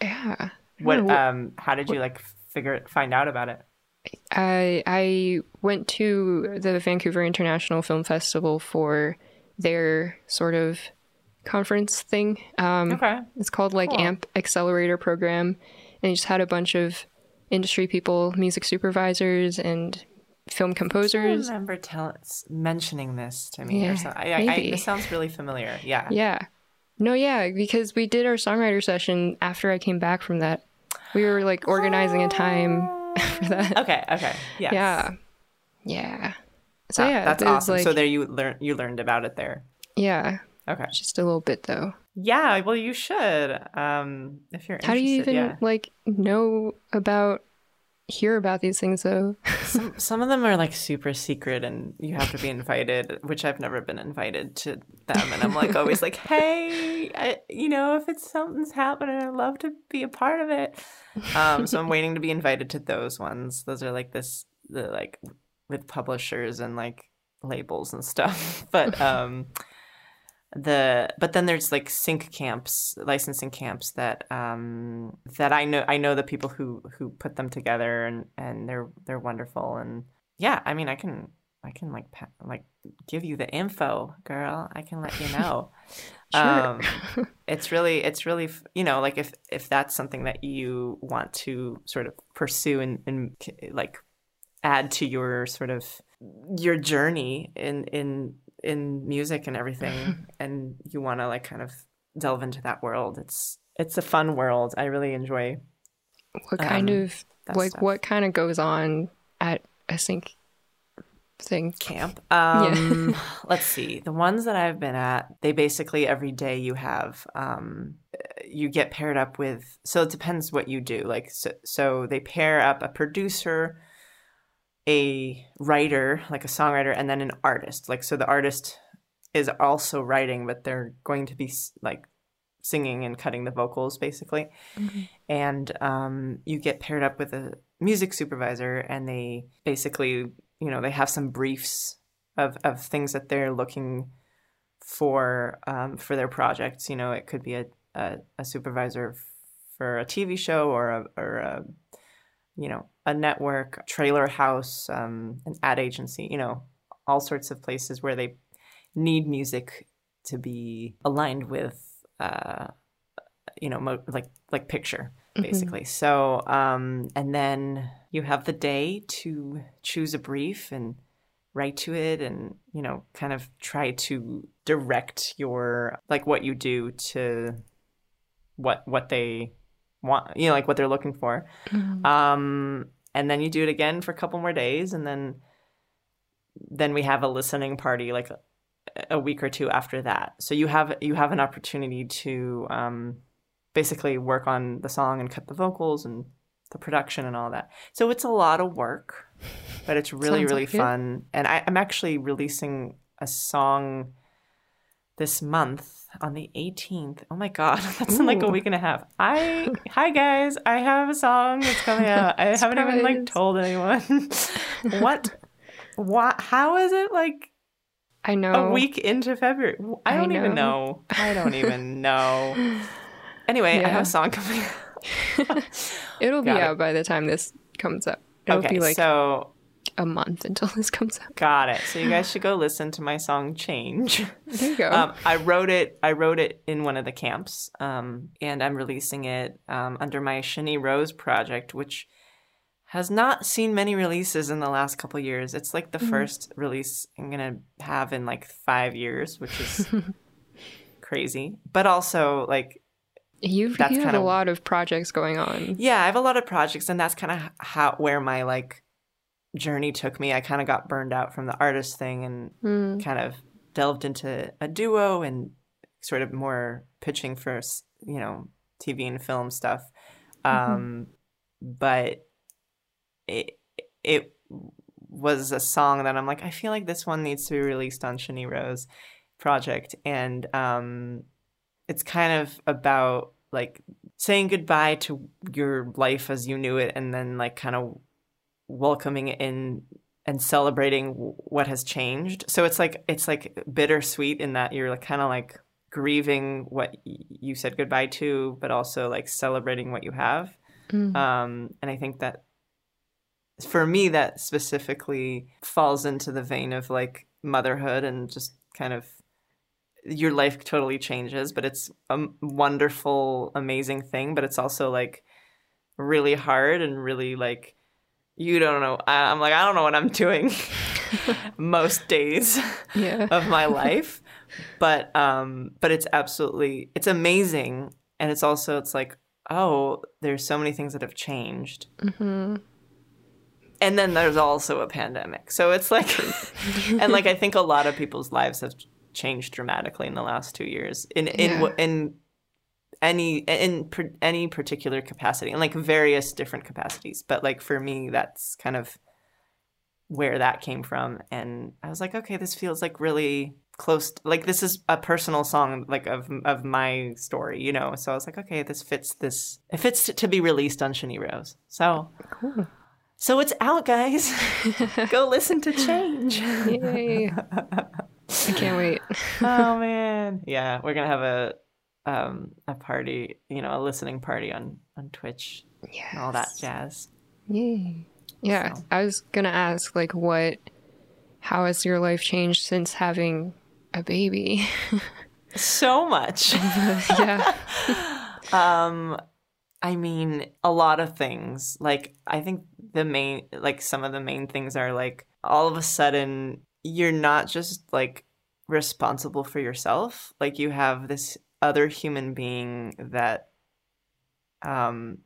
yeah. What um how did you like figure it find out about it? I I went to the Vancouver International Film Festival for their sort of conference thing. Um, okay. It's called like cool. AMP Accelerator Program, and you just had a bunch of industry people, music supervisors, and film composers. I remember tell, mentioning this to me yeah, or something. I, I, I, this sounds really familiar. Yeah. Yeah. No, yeah, because we did our songwriter session after I came back from that. We were like organizing a time for that. Okay, okay. Yes. Yeah. Yeah. So yeah, that's awesome. Like, so there you learned you learned about it there. Yeah. Okay. Just a little bit though. Yeah, well you should. Um if you're How do you even yeah. like know about hear about these things though. some, some of them are like super secret and you have to be invited, which I've never been invited to them. And I'm like always like, hey, I, you know, if it's something's happening, I'd love to be a part of it. Um, so I'm waiting to be invited to those ones. Those are like this, the like with publishers and like labels and stuff. But um, the but then there's like sync camps licensing camps that um that i know i know the people who who put them together and and they're they're wonderful. And yeah i mean i can i can like like give you the info girl. I can let you know. Sure. um it's really it's really you know like if if that's something that you want to sort of pursue and, and like add to your sort of your journey in in in music and everything and you want to like kind of delve into that world. It's it's a fun world. I really enjoy what kind um, of like stuff. what kind of goes on at a sync thing? Camp? Um yeah. let's see. The ones that i've been at they basically every day you have um you get paired up with so it depends what you do. Like so, so they pair up a producer a writer, like a songwriter, and then an artist. Like, so the artist is also writing, but they're going to be like singing and cutting the vocals basically. Mm-hmm. And um, you get paired up with a music supervisor, and they basically, you know, they have some briefs of, of things that they're looking for um, for their projects. You know, it could be a, a, a supervisor for a TV show or a, or a you know, a network, trailer house, um, an ad agency, you know, all sorts of places where they need music to be aligned with, uh, you know, mo- like like picture mm-hmm. basically. Mm-hmm. So, um, and then you have the day to choose a brief and write to it and you know kind of try to direct your like what you do to what what they want you know like what they're looking for mm-hmm. um and then you do it again for a couple more days and then then we have a listening party like a, week or two after that so you have you have an opportunity to um basically work on the song and cut the vocals and the production and all that so it's a lot of work but it's really really like fun it. and I, i'm actually releasing a song this month on the 18th. Oh my god, that's in like a week and a half. I hi guys, I have a song that's coming out. I haven't even like told anyone. what? What? How is it like? I know a week into February. I don't I even know. I don't even know. Anyway, yeah. I have a song coming. out. It'll Got be it. out by the time this comes up. It'll okay, be like so a month until this comes out. Got it. So you guys should go listen to my song "Change." There you go. Um, I wrote it. I wrote it in one of the camps, um, and I'm releasing it um, under my Shani Rose project, which has not seen many releases in the last couple years. It's like the mm-hmm. first release I'm gonna have in like five years, which is crazy. But also like You've you have a lot of projects going on. Yeah, I have a lot of projects, and that's kind of how where my like journey took me. I kind of got burned out from the artist thing and mm. kind of delved into a duo and sort of more pitching for you know TV and film stuff. Mm-hmm. Um, but it it was a song that I'm like, I feel like this one needs to be released on Shani Rose project, and um, it's kind of about like saying goodbye to your life as you knew it, and then like kind of welcoming in and celebrating what has changed. So it's like it's like bittersweet in that you're like kind of like grieving what you said goodbye to, but also like celebrating what you have. Mm. Um, and I think that for me, that specifically falls into the vein of like motherhood and just kind of your life totally changes, but it's a wonderful, amazing thing. But it's also like really hard and really like you don't know. I'm like, I don't know what I'm doing most days yeah. of my life. But um but it's absolutely it's amazing and it's also it's like, oh, there's so many things that have changed. Mm-hmm. And then there's also a pandemic. So it's like and like I think a lot of people's lives have changed dramatically in the last 2 years in in yeah. in any in any particular capacity and like various different capacities but like for me that's kind of where that came from and i was like okay this feels like really close to, like this is a personal song like of of my story you know so i was like okay this fits this it fits to, to be released on shani rose. So cool. so it's out guys. Go listen to change. Yay. I can't wait. Oh man. Yeah we're gonna have a um, a party, you know, a listening party on on Twitch, yes. and all that jazz. Yay! Yeah, so. I was gonna ask, like, what, how has your life changed since having a baby? so much. yeah. um, I mean, a lot of things. Like, I think the main, like, some of the main things are like, all of a sudden, you're not just like responsible for yourself. Like, you have this other human being that um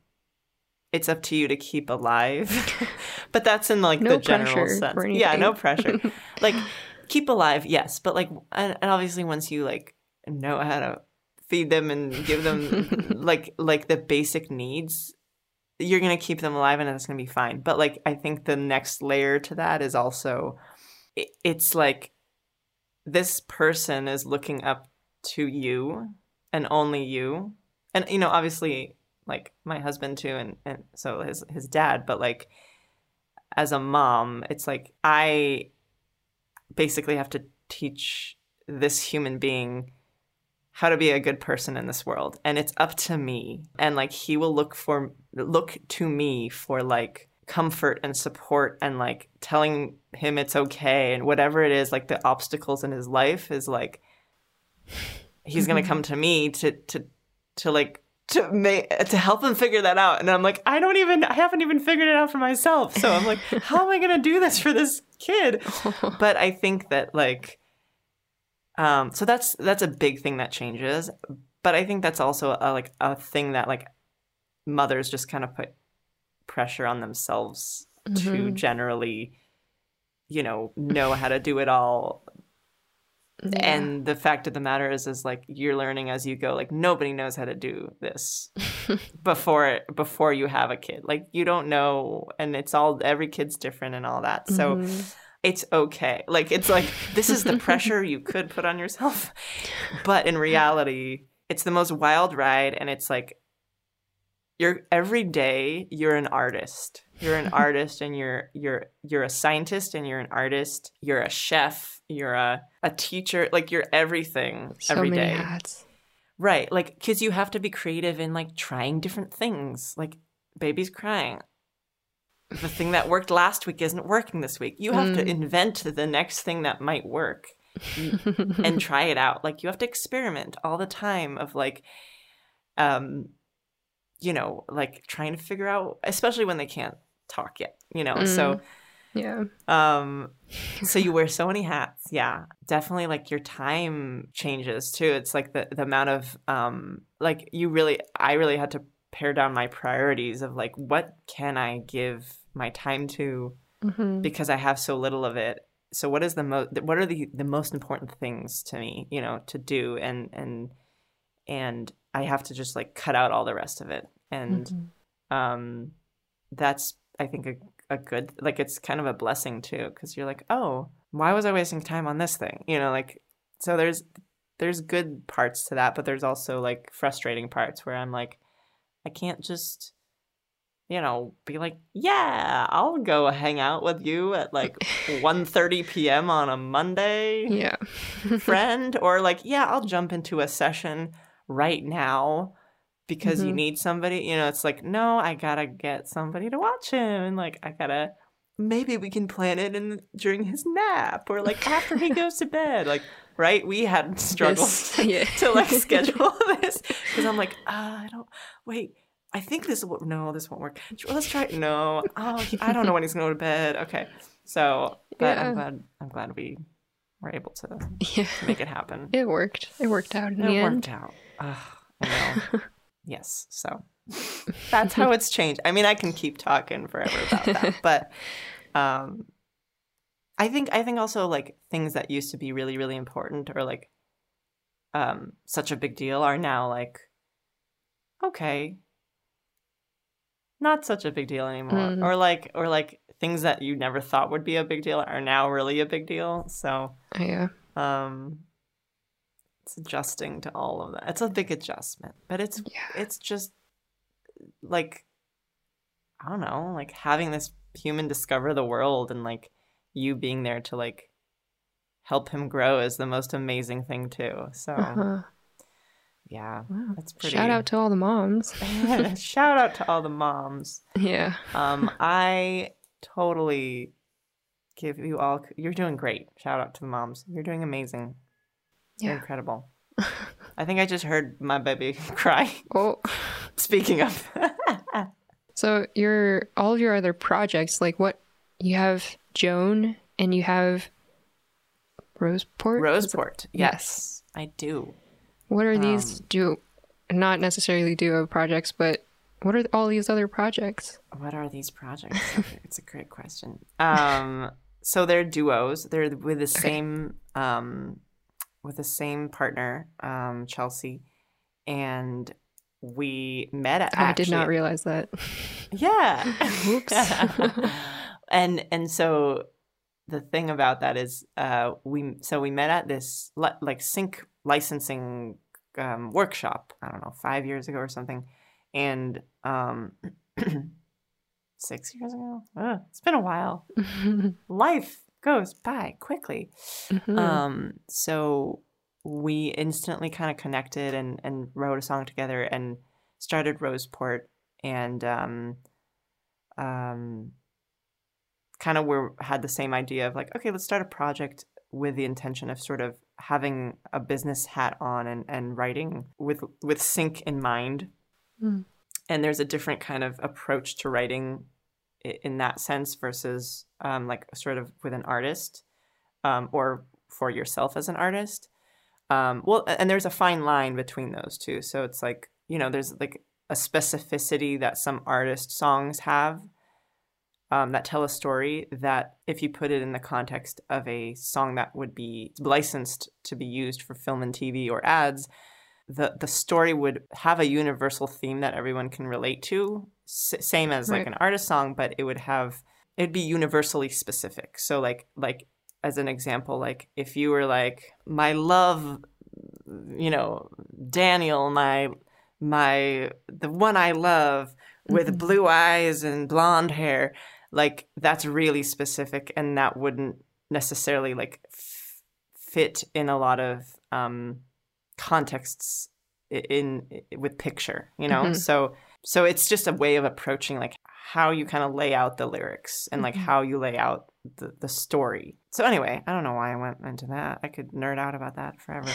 it's up to you to keep alive. but that's in like no the general sense. Yeah, no pressure. like keep alive, yes, but like and, and obviously once you like know how to feed them and give them like like the basic needs, you're going to keep them alive and it's going to be fine. But like I think the next layer to that is also it, it's like this person is looking up to you and only you. And you know obviously like my husband too and and so his his dad but like as a mom it's like i basically have to teach this human being how to be a good person in this world. And it's up to me. And like he will look for look to me for like comfort and support and like telling him it's okay and whatever it is like the obstacles in his life is like he's gonna come to me to to to like to make to help him figure that out and i'm like i don't even i haven't even figured it out for myself so i'm like how am i gonna do this for this kid. but I think that like um so that's that's a big thing that changes. But I think that's also a, like a thing that like mothers just kind of put pressure on themselves mm-hmm. to generally you know know how to do it all yeah. and the fact of the matter is is like you're learning as you go like nobody knows how to do this before before you have a kid. Like you don't know and it's all every kid's different and all that. So mm-hmm. it's okay. Like it's like this is the pressure you could put on yourself. But in reality it's the most wild ride and it's like you're every day you're an artist. You're an artist and you're you're you're a scientist and you're an artist. You're a chef you're a, a teacher like you're everything so every day hats. right like because you have to be creative in like trying different things like baby's crying the thing that worked last week isn't working this week you have mm. to invent the next thing that might work and try it out like you have to experiment all the time of like um you know, like trying to figure out, especially when they can't talk yet, you know. Mm. So yeah. Um so you wear so many hats. Yeah. Definitely like your time changes too. It's like the the amount of um like you really I really had to pare down my priorities of like what can I give my time to mm-hmm. because I have so little of it. So what is the most what are the the most important things to me, you know, to do and and and I have to just like cut out all the rest of it. And mm-hmm. um, that's, I think, a, a good, like, it's kind of a blessing too, because you're like, oh, why was I wasting time on this thing? You know, like, so there's, there's good parts to that, but there's also like frustrating parts where I'm like, I can't just, you know, be like, yeah, I'll go hang out with you at like 1.30 p.m. on a Monday, yeah, friend, or like, yeah, I'll jump into a session right now because mm-hmm. you need somebody. You know, it's like, no, I gotta get somebody to watch him, and like I gotta maybe we can plan it in during his nap or like after he goes to bed. Like, right? We had struggles this, yeah. to like schedule this because I'm like, uh, I don't wait. I think this will no, this won't work. Let's try. No, oh, I don't know when he's going to go to bed. Okay, so but yeah. I'm glad. I'm glad we were able to yeah. make it happen. It worked. It worked out in it the end. It worked out. I know. Yes. So that's how it's changed. I mean, I can keep talking forever about that, but um, I think I think also like things that used to be really really important or like um such a big deal are now like okay not such a big deal anymore mm. or like or like things that you never thought would be a big deal are now really a big deal so yeah um it's adjusting to all of that. It's a big adjustment, but it's yeah. it's just like I don't know, like having this human discover the world and like you being there to like help him grow is the most amazing thing too. So uh-huh. yeah, wow. that's pretty. Shout out to all the moms. Shout out to all the moms. Yeah. um, I totally give you all. You're doing great. Shout out to the moms. You're doing amazing. Yeah. Incredible. I think I just heard my baby cry. Oh. Speaking of. so your all your other projects, like what you have Joan and you have Roseport? Roseport. Yes, yes. I do. What are these um, do not necessarily duo projects, but what are all these other projects? What are these projects? it's a great question. Um so they're duos. They're with the same um with the same partner, um, Chelsea, and we met at. I did not realize that. Yeah. Oops. and and so the thing about that is, uh, we so we met at this like sync licensing um, workshop. I don't know, five years ago or something, and um, six years ago. Ugh, it's been a while. Life goes by quickly. Mm-hmm. Um, so we instantly kind of connected and, and wrote a song together and started Roseport and um, um, kind of we had the same idea of like, okay, let's start a project with the intention of sort of having a business hat on and, and writing with with sync in mind. Mm. And there's a different kind of approach to writing in that sense versus um, like sort of with an artist um, or for yourself as an artist. Um, well, and there's a fine line between those two. So it's like, you know, there's like a specificity that some artist songs have um, that tell a story that if you put it in the context of a song that would be licensed to be used for film and TV or ads, the the story would have a universal theme that everyone can relate to, S- same as right. like an artist song, but it would have it'd be universally specific. So like like as an example, like if you were like my love, you know, Daniel, my my the one I love with mm-hmm. blue eyes and blonde hair like that's really specific and that wouldn't necessarily like f- fit in a lot of um, contexts in, in, with picture you know mm-hmm. so so it's just a way of approaching like how you kind of lay out the lyrics and like mm-hmm. how you lay out the, the story so anyway i don't know why i went into that i could nerd out about that forever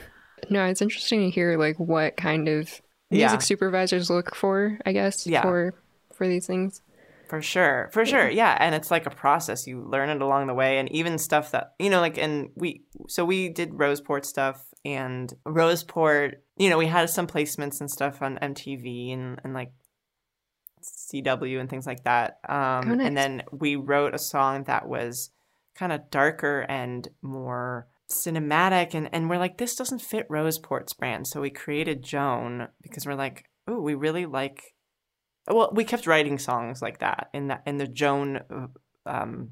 no it's interesting to hear like what kind of music yeah. supervisors look for i guess yeah. for for these things for sure. For sure. Yeah. And it's like a process. You learn it along the way. And even stuff that, you know, like, and we, so we did Roseport stuff and Roseport, you know, we had some placements and stuff on MTV and, and like CW and things like that. Um, oh, nice. And then we wrote a song that was kind of darker and more cinematic. And, and we're like, this doesn't fit Roseport's brand. So we created Joan because we're like, oh, we really like well, we kept writing songs like that in that in the Joan um,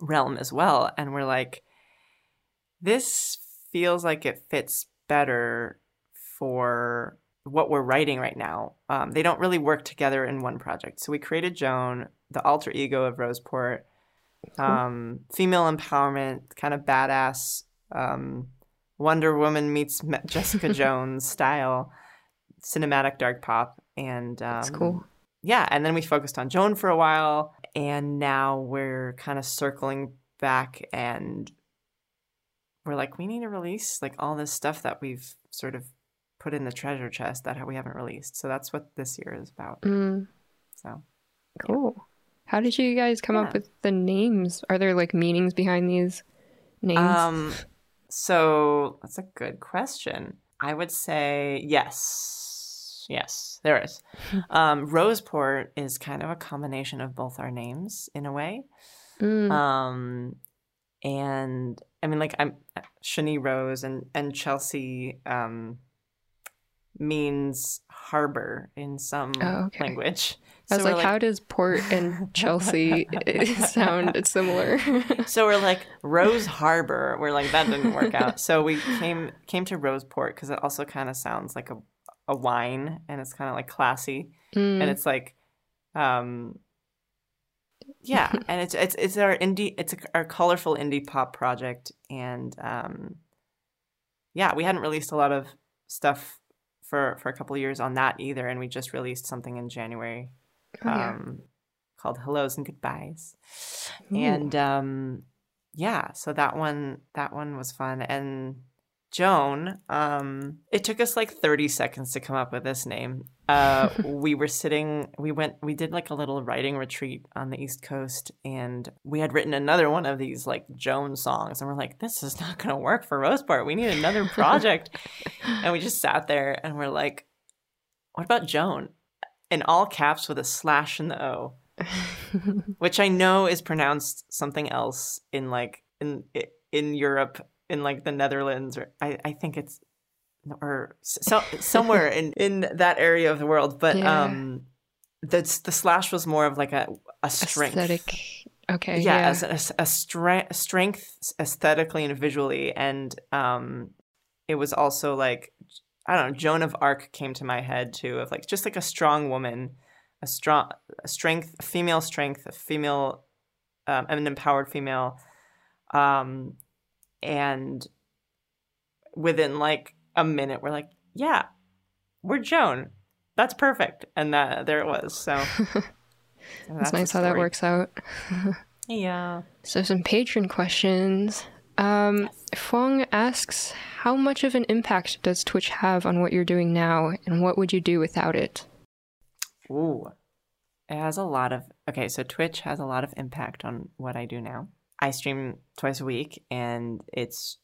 realm as well, and we're like, this feels like it fits better for what we're writing right now. Um, they don't really work together in one project, so we created Joan, the alter ego of Roseport, cool. um, female empowerment, kind of badass. Um, Wonder Woman meets Jessica Jones style cinematic dark pop and um, that's cool. Yeah, and then we focused on Joan for a while, and now we're kind of circling back and we're like, we need to release like all this stuff that we've sort of put in the treasure chest that we haven't released. So that's what this year is about. Mm. So cool. Yeah. How did you guys come yeah. up with the names? Are there like meanings behind these names? Um, so that's a good question. I would say yes yes, there is. Um, Roseport is kind of a combination of both our names in a way. Mm. Um, and I mean, like I'm Shani Rose and and Chelsea um, means harbor in some oh, okay. language. I was like, like, how does Port and Chelsea sound similar? so we're like Rose Harbor. We're like that didn't work out. So we came came to Roseport because it also kind of sounds like a a wine and it's kind of like classy mm. and it's like um yeah and it's it's it's our indie it's our colorful indie pop project and um yeah we hadn't released a lot of stuff for for a couple years on that either and we just released something in january oh, yeah. um called hellos and goodbyes Ooh. and um yeah so that one that one was fun and Joan, um, it took us like 30 seconds to come up with this name. Uh, we were sitting, we went, we did like a little writing retreat on the East Coast, and we had written another one of these like Joan songs. And we're like, this is not going to work for Roseport. We need another project. and we just sat there and we're like, what about Joan? In all caps with a slash in the O, which I know is pronounced something else in like, in, in Europe in like the Netherlands or I, I think it's or so, somewhere in in that area of the world but yeah. um the the slash was more of like a a strength aesthetic okay yeah, yeah. As a, a strength strength aesthetically and visually and um it was also like I don't know Joan of Arc came to my head too of like just like a strong woman a strong a strength a female strength a female um, an empowered female um and within like a minute we're like yeah we're joan. That's perfect. And that there it was. So, that's, nice how that works out. Yeah. So some Patreon questions. Um yes. fong asks how much of an impact does twitch have on what you're doing now and what would you do without it? Ooh it has a lot of okay. So Twitch has a lot of impact on what I do now. I stream twice a week, and it's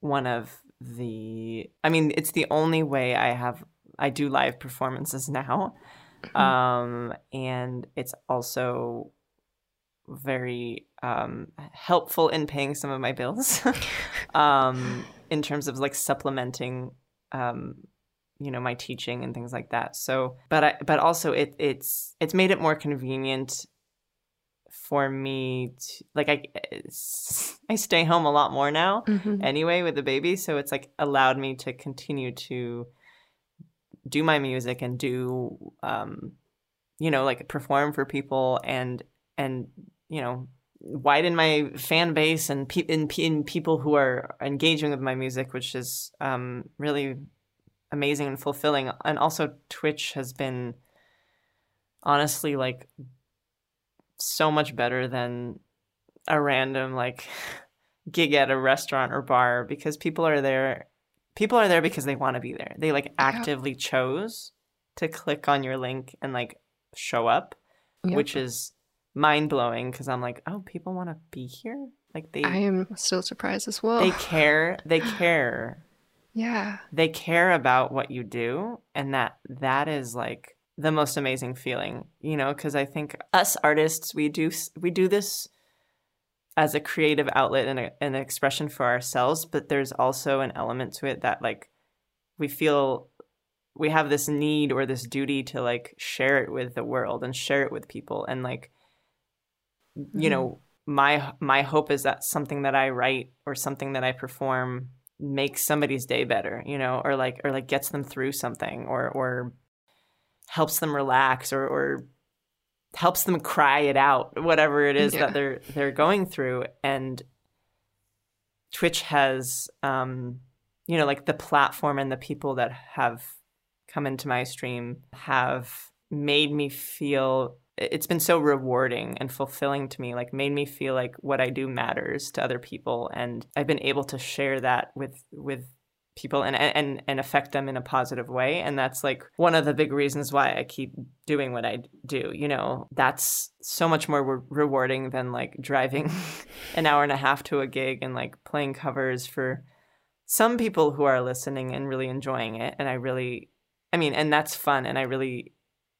one of the. I mean, it's the only way I have. I do live performances now, mm-hmm. um, and it's also very um, helpful in paying some of my bills um, in terms of like supplementing um, you know my teaching and things like that so but i but also it it's it's made it more convenient for me to like i i stay home a lot more now mm-hmm. anyway with the baby so it's like allowed me to continue to do my music and do um you know like perform for people and and you know widen my fan base and pe- in, in people who are engaging with my music which is um really amazing and fulfilling. And also, Twitch has been honestly like so much better than a random like gig at a restaurant or bar because people are there people are there because they want to be there they like actively yep. chose to click on your link and like show up yep. which is mind-blowing because i'm like oh people want to be here like they i am still surprised as well they care they care yeah. They care about what you do and that that is like the most amazing feeling, you know, cuz I think us artists we do we do this as a creative outlet and a, an expression for ourselves, but there's also an element to it that like we feel we have this need or this duty to like share it with the world and share it with people and like mm-hmm. you know my my hope is that something that I write or something that I perform makes somebody's day better, you know, or like or like gets them through something or or helps them relax or or helps them cry it out, whatever it is yeah. that they're they're going through. And Twitch has um, you know, like the platform and the people that have come into my stream have made me feel it's been so rewarding and fulfilling to me like made me feel like what i do matters to other people and i've been able to share that with with people and and and affect them in a positive way. And that's like one of the big reasons why I keep doing what I do you know? That's so much more re- rewarding than like driving an hour and a half to a gig and like playing covers for some people who are listening and really enjoying it. And I really I mean and that's fun. And I really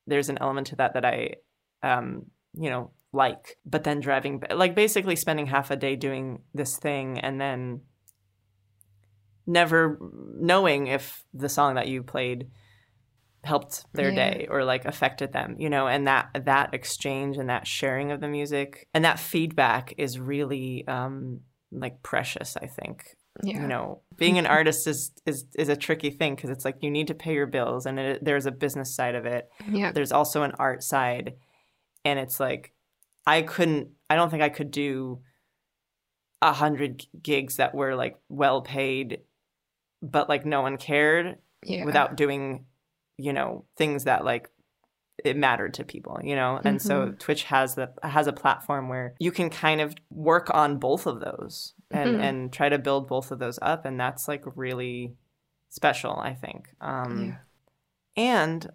there's an element to that that I um, you know, like. But then driving, like basically spending half a day doing this thing and then never knowing if the song that you played helped their yeah. day or like affected them you know and that that exchange and that sharing of the music and that feedback is really um like precious i think yeah. you know being an artist is is is a tricky thing because it's like you need to pay your bills and it, there's a business side of it yeah there's also an art side and it's like I couldn't I don't think I could do a hundred gigs that were like well paid but like no one cared yeah. without doing you know things that like it mattered to people you know and mm-hmm. so twitch has the has a platform where you can kind of work on both of those and mm-hmm. and try to build both of those up and that's like really special i think um yeah. and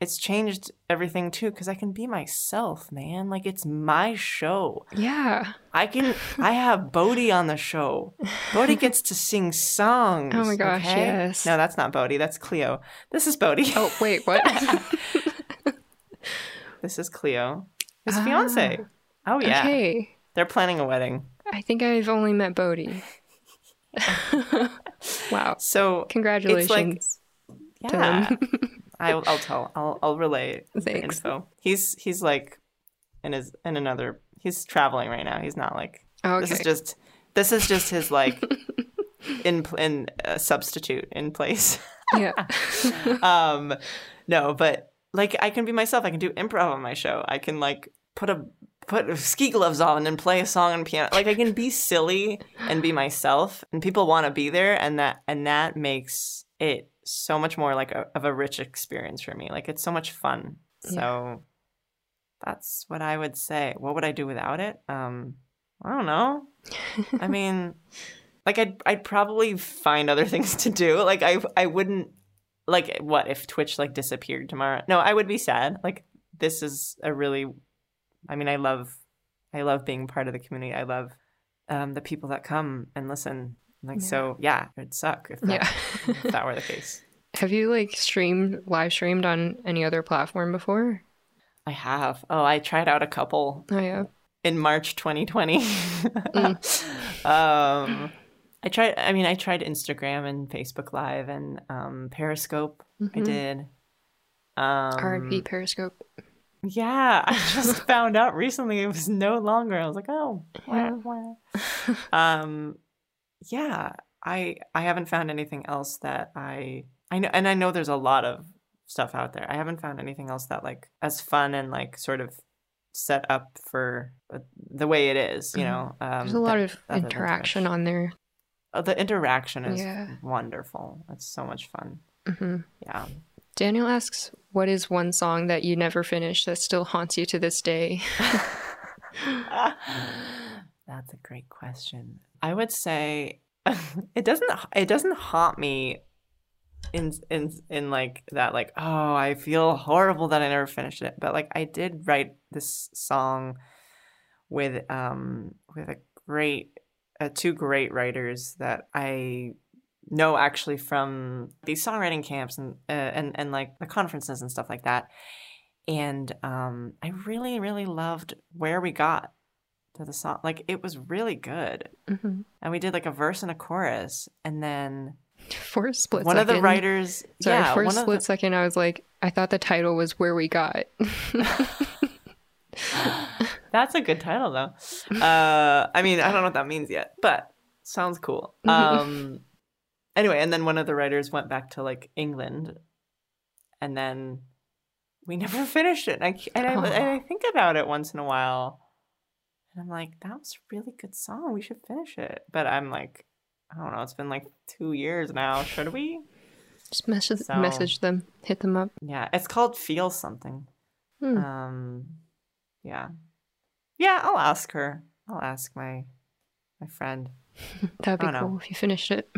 it's changed everything too because I can be myself, man. Like it's my show. Yeah. I can I have Bodhi on the show. Bodhi gets to sing songs. Oh my gosh, okay? yes. No, that's not Bodhi, that's Cleo. This is Bodhi. Oh wait, what? this is Cleo. His ah, fiance. Oh yeah. Okay. They're planning a wedding. I think I've only met Bodhi. wow. So congratulations. Like, yeah. I'll, I'll tell. I'll I'll relay Thanks. info. He's he's like in his in another. He's traveling right now. He's not like. okay. This is just this is just his like in in uh, substitute in place. yeah. um, no, but like I can be myself. I can do improv on my show. I can like put a put ski gloves on and play a song on piano. Like I can be silly and be myself, and people want to be there, and that and that makes it so much more like a, of a rich experience for me. Like it's so much fun. Yeah. So that's what I would say. What would I do without it? Um, I don't know. I mean, like I'd I'd probably find other things to do. Like I I wouldn't like what if Twitch like disappeared tomorrow? No, I would be sad. Like this is a really I mean, I love I love being part of the community. I love um, the people that come and listen. Like yeah. so, yeah, it'd suck if that, yeah. if that were the case. Have you like streamed live streamed on any other platform before? I have. Oh, I tried out a couple. Oh yeah. In March 2020. mm. um I tried I mean I tried Instagram and Facebook Live and um Periscope. Mm-hmm. I did. Um RP Periscope. Yeah, I just found out recently it was no longer. I was like, oh, um, yeah. I I haven't found anything else that I I know, and I know there's a lot of stuff out there. I haven't found anything else that like as fun and like sort of set up for uh, the way it is. You mm-hmm. know, um, there's a lot that, of interaction on there. Oh, the interaction is yeah. wonderful. It's so much fun. Mm-hmm. Yeah. Daniel asks, "What is one song that you never finished that still haunts you to this day?" That's a great question. I would say it doesn't it doesn't haunt me in in in like that like oh I feel horrible that I never finished it but like I did write this song with um with a great uh, two great writers that I know actually from these songwriting camps and uh, and and like the conferences and stuff like that. And um, I really really loved where we got to the song. Like it was really good, mm-hmm. and we did like a verse and a chorus, and then for a split one second, of the writers. Sorry, yeah, for a split the... second, I was like, I thought the title was "Where We Got." That's a good title, though. Uh, I mean, I don't know what that means yet, but sounds cool. Um, anyway, and then one of the writers went back to like England, and then we never finished it. And I and I, and I think about it once in a while, and I'm like, that was a really good song. We should finish it. But I'm like, I don't know. It's been like two years now. Should we? Just message so, message them, hit them up. Yeah, it's called Feel Something. Hmm. Um, yeah, yeah. I'll ask her. I'll ask my my friend. That'd be cool know. if you finished it.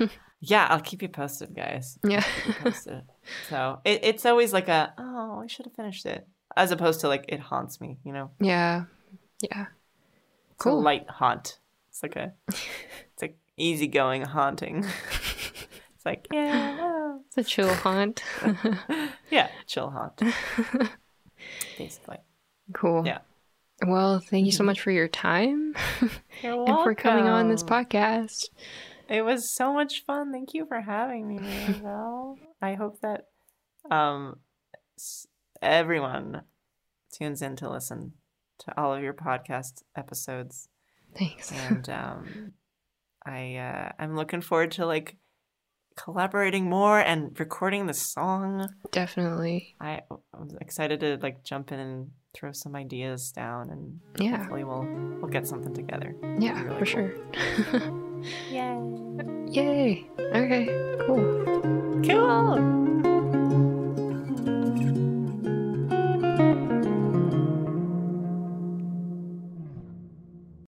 Yeah, I'll keep you posted, guys. Yeah. posted. so it, it's always like a, oh, I should have finished it. As opposed to like, it haunts me, you know? Yeah. Yeah. Cool. a light haunt. It's like a, it's like easygoing haunting. it's like, yeah. It's a chill haunt. yeah, chill haunt. Basically. Cool. Yeah. Well, thank you so much for your time and for coming on this podcast. It was so much fun. Thank you for having me, Mirabelle. I hope that um, everyone tunes in to listen to all of your podcast episodes. Thanks. And um, I uh, I'm looking forward to like collaborating more and recording the song. Definitely. I was excited to like jump in and throw some ideas down and yeah. hopefully we'll we'll get something together. Yeah, really for cool. sure. Yay. Yay. Okay, cool. Cool.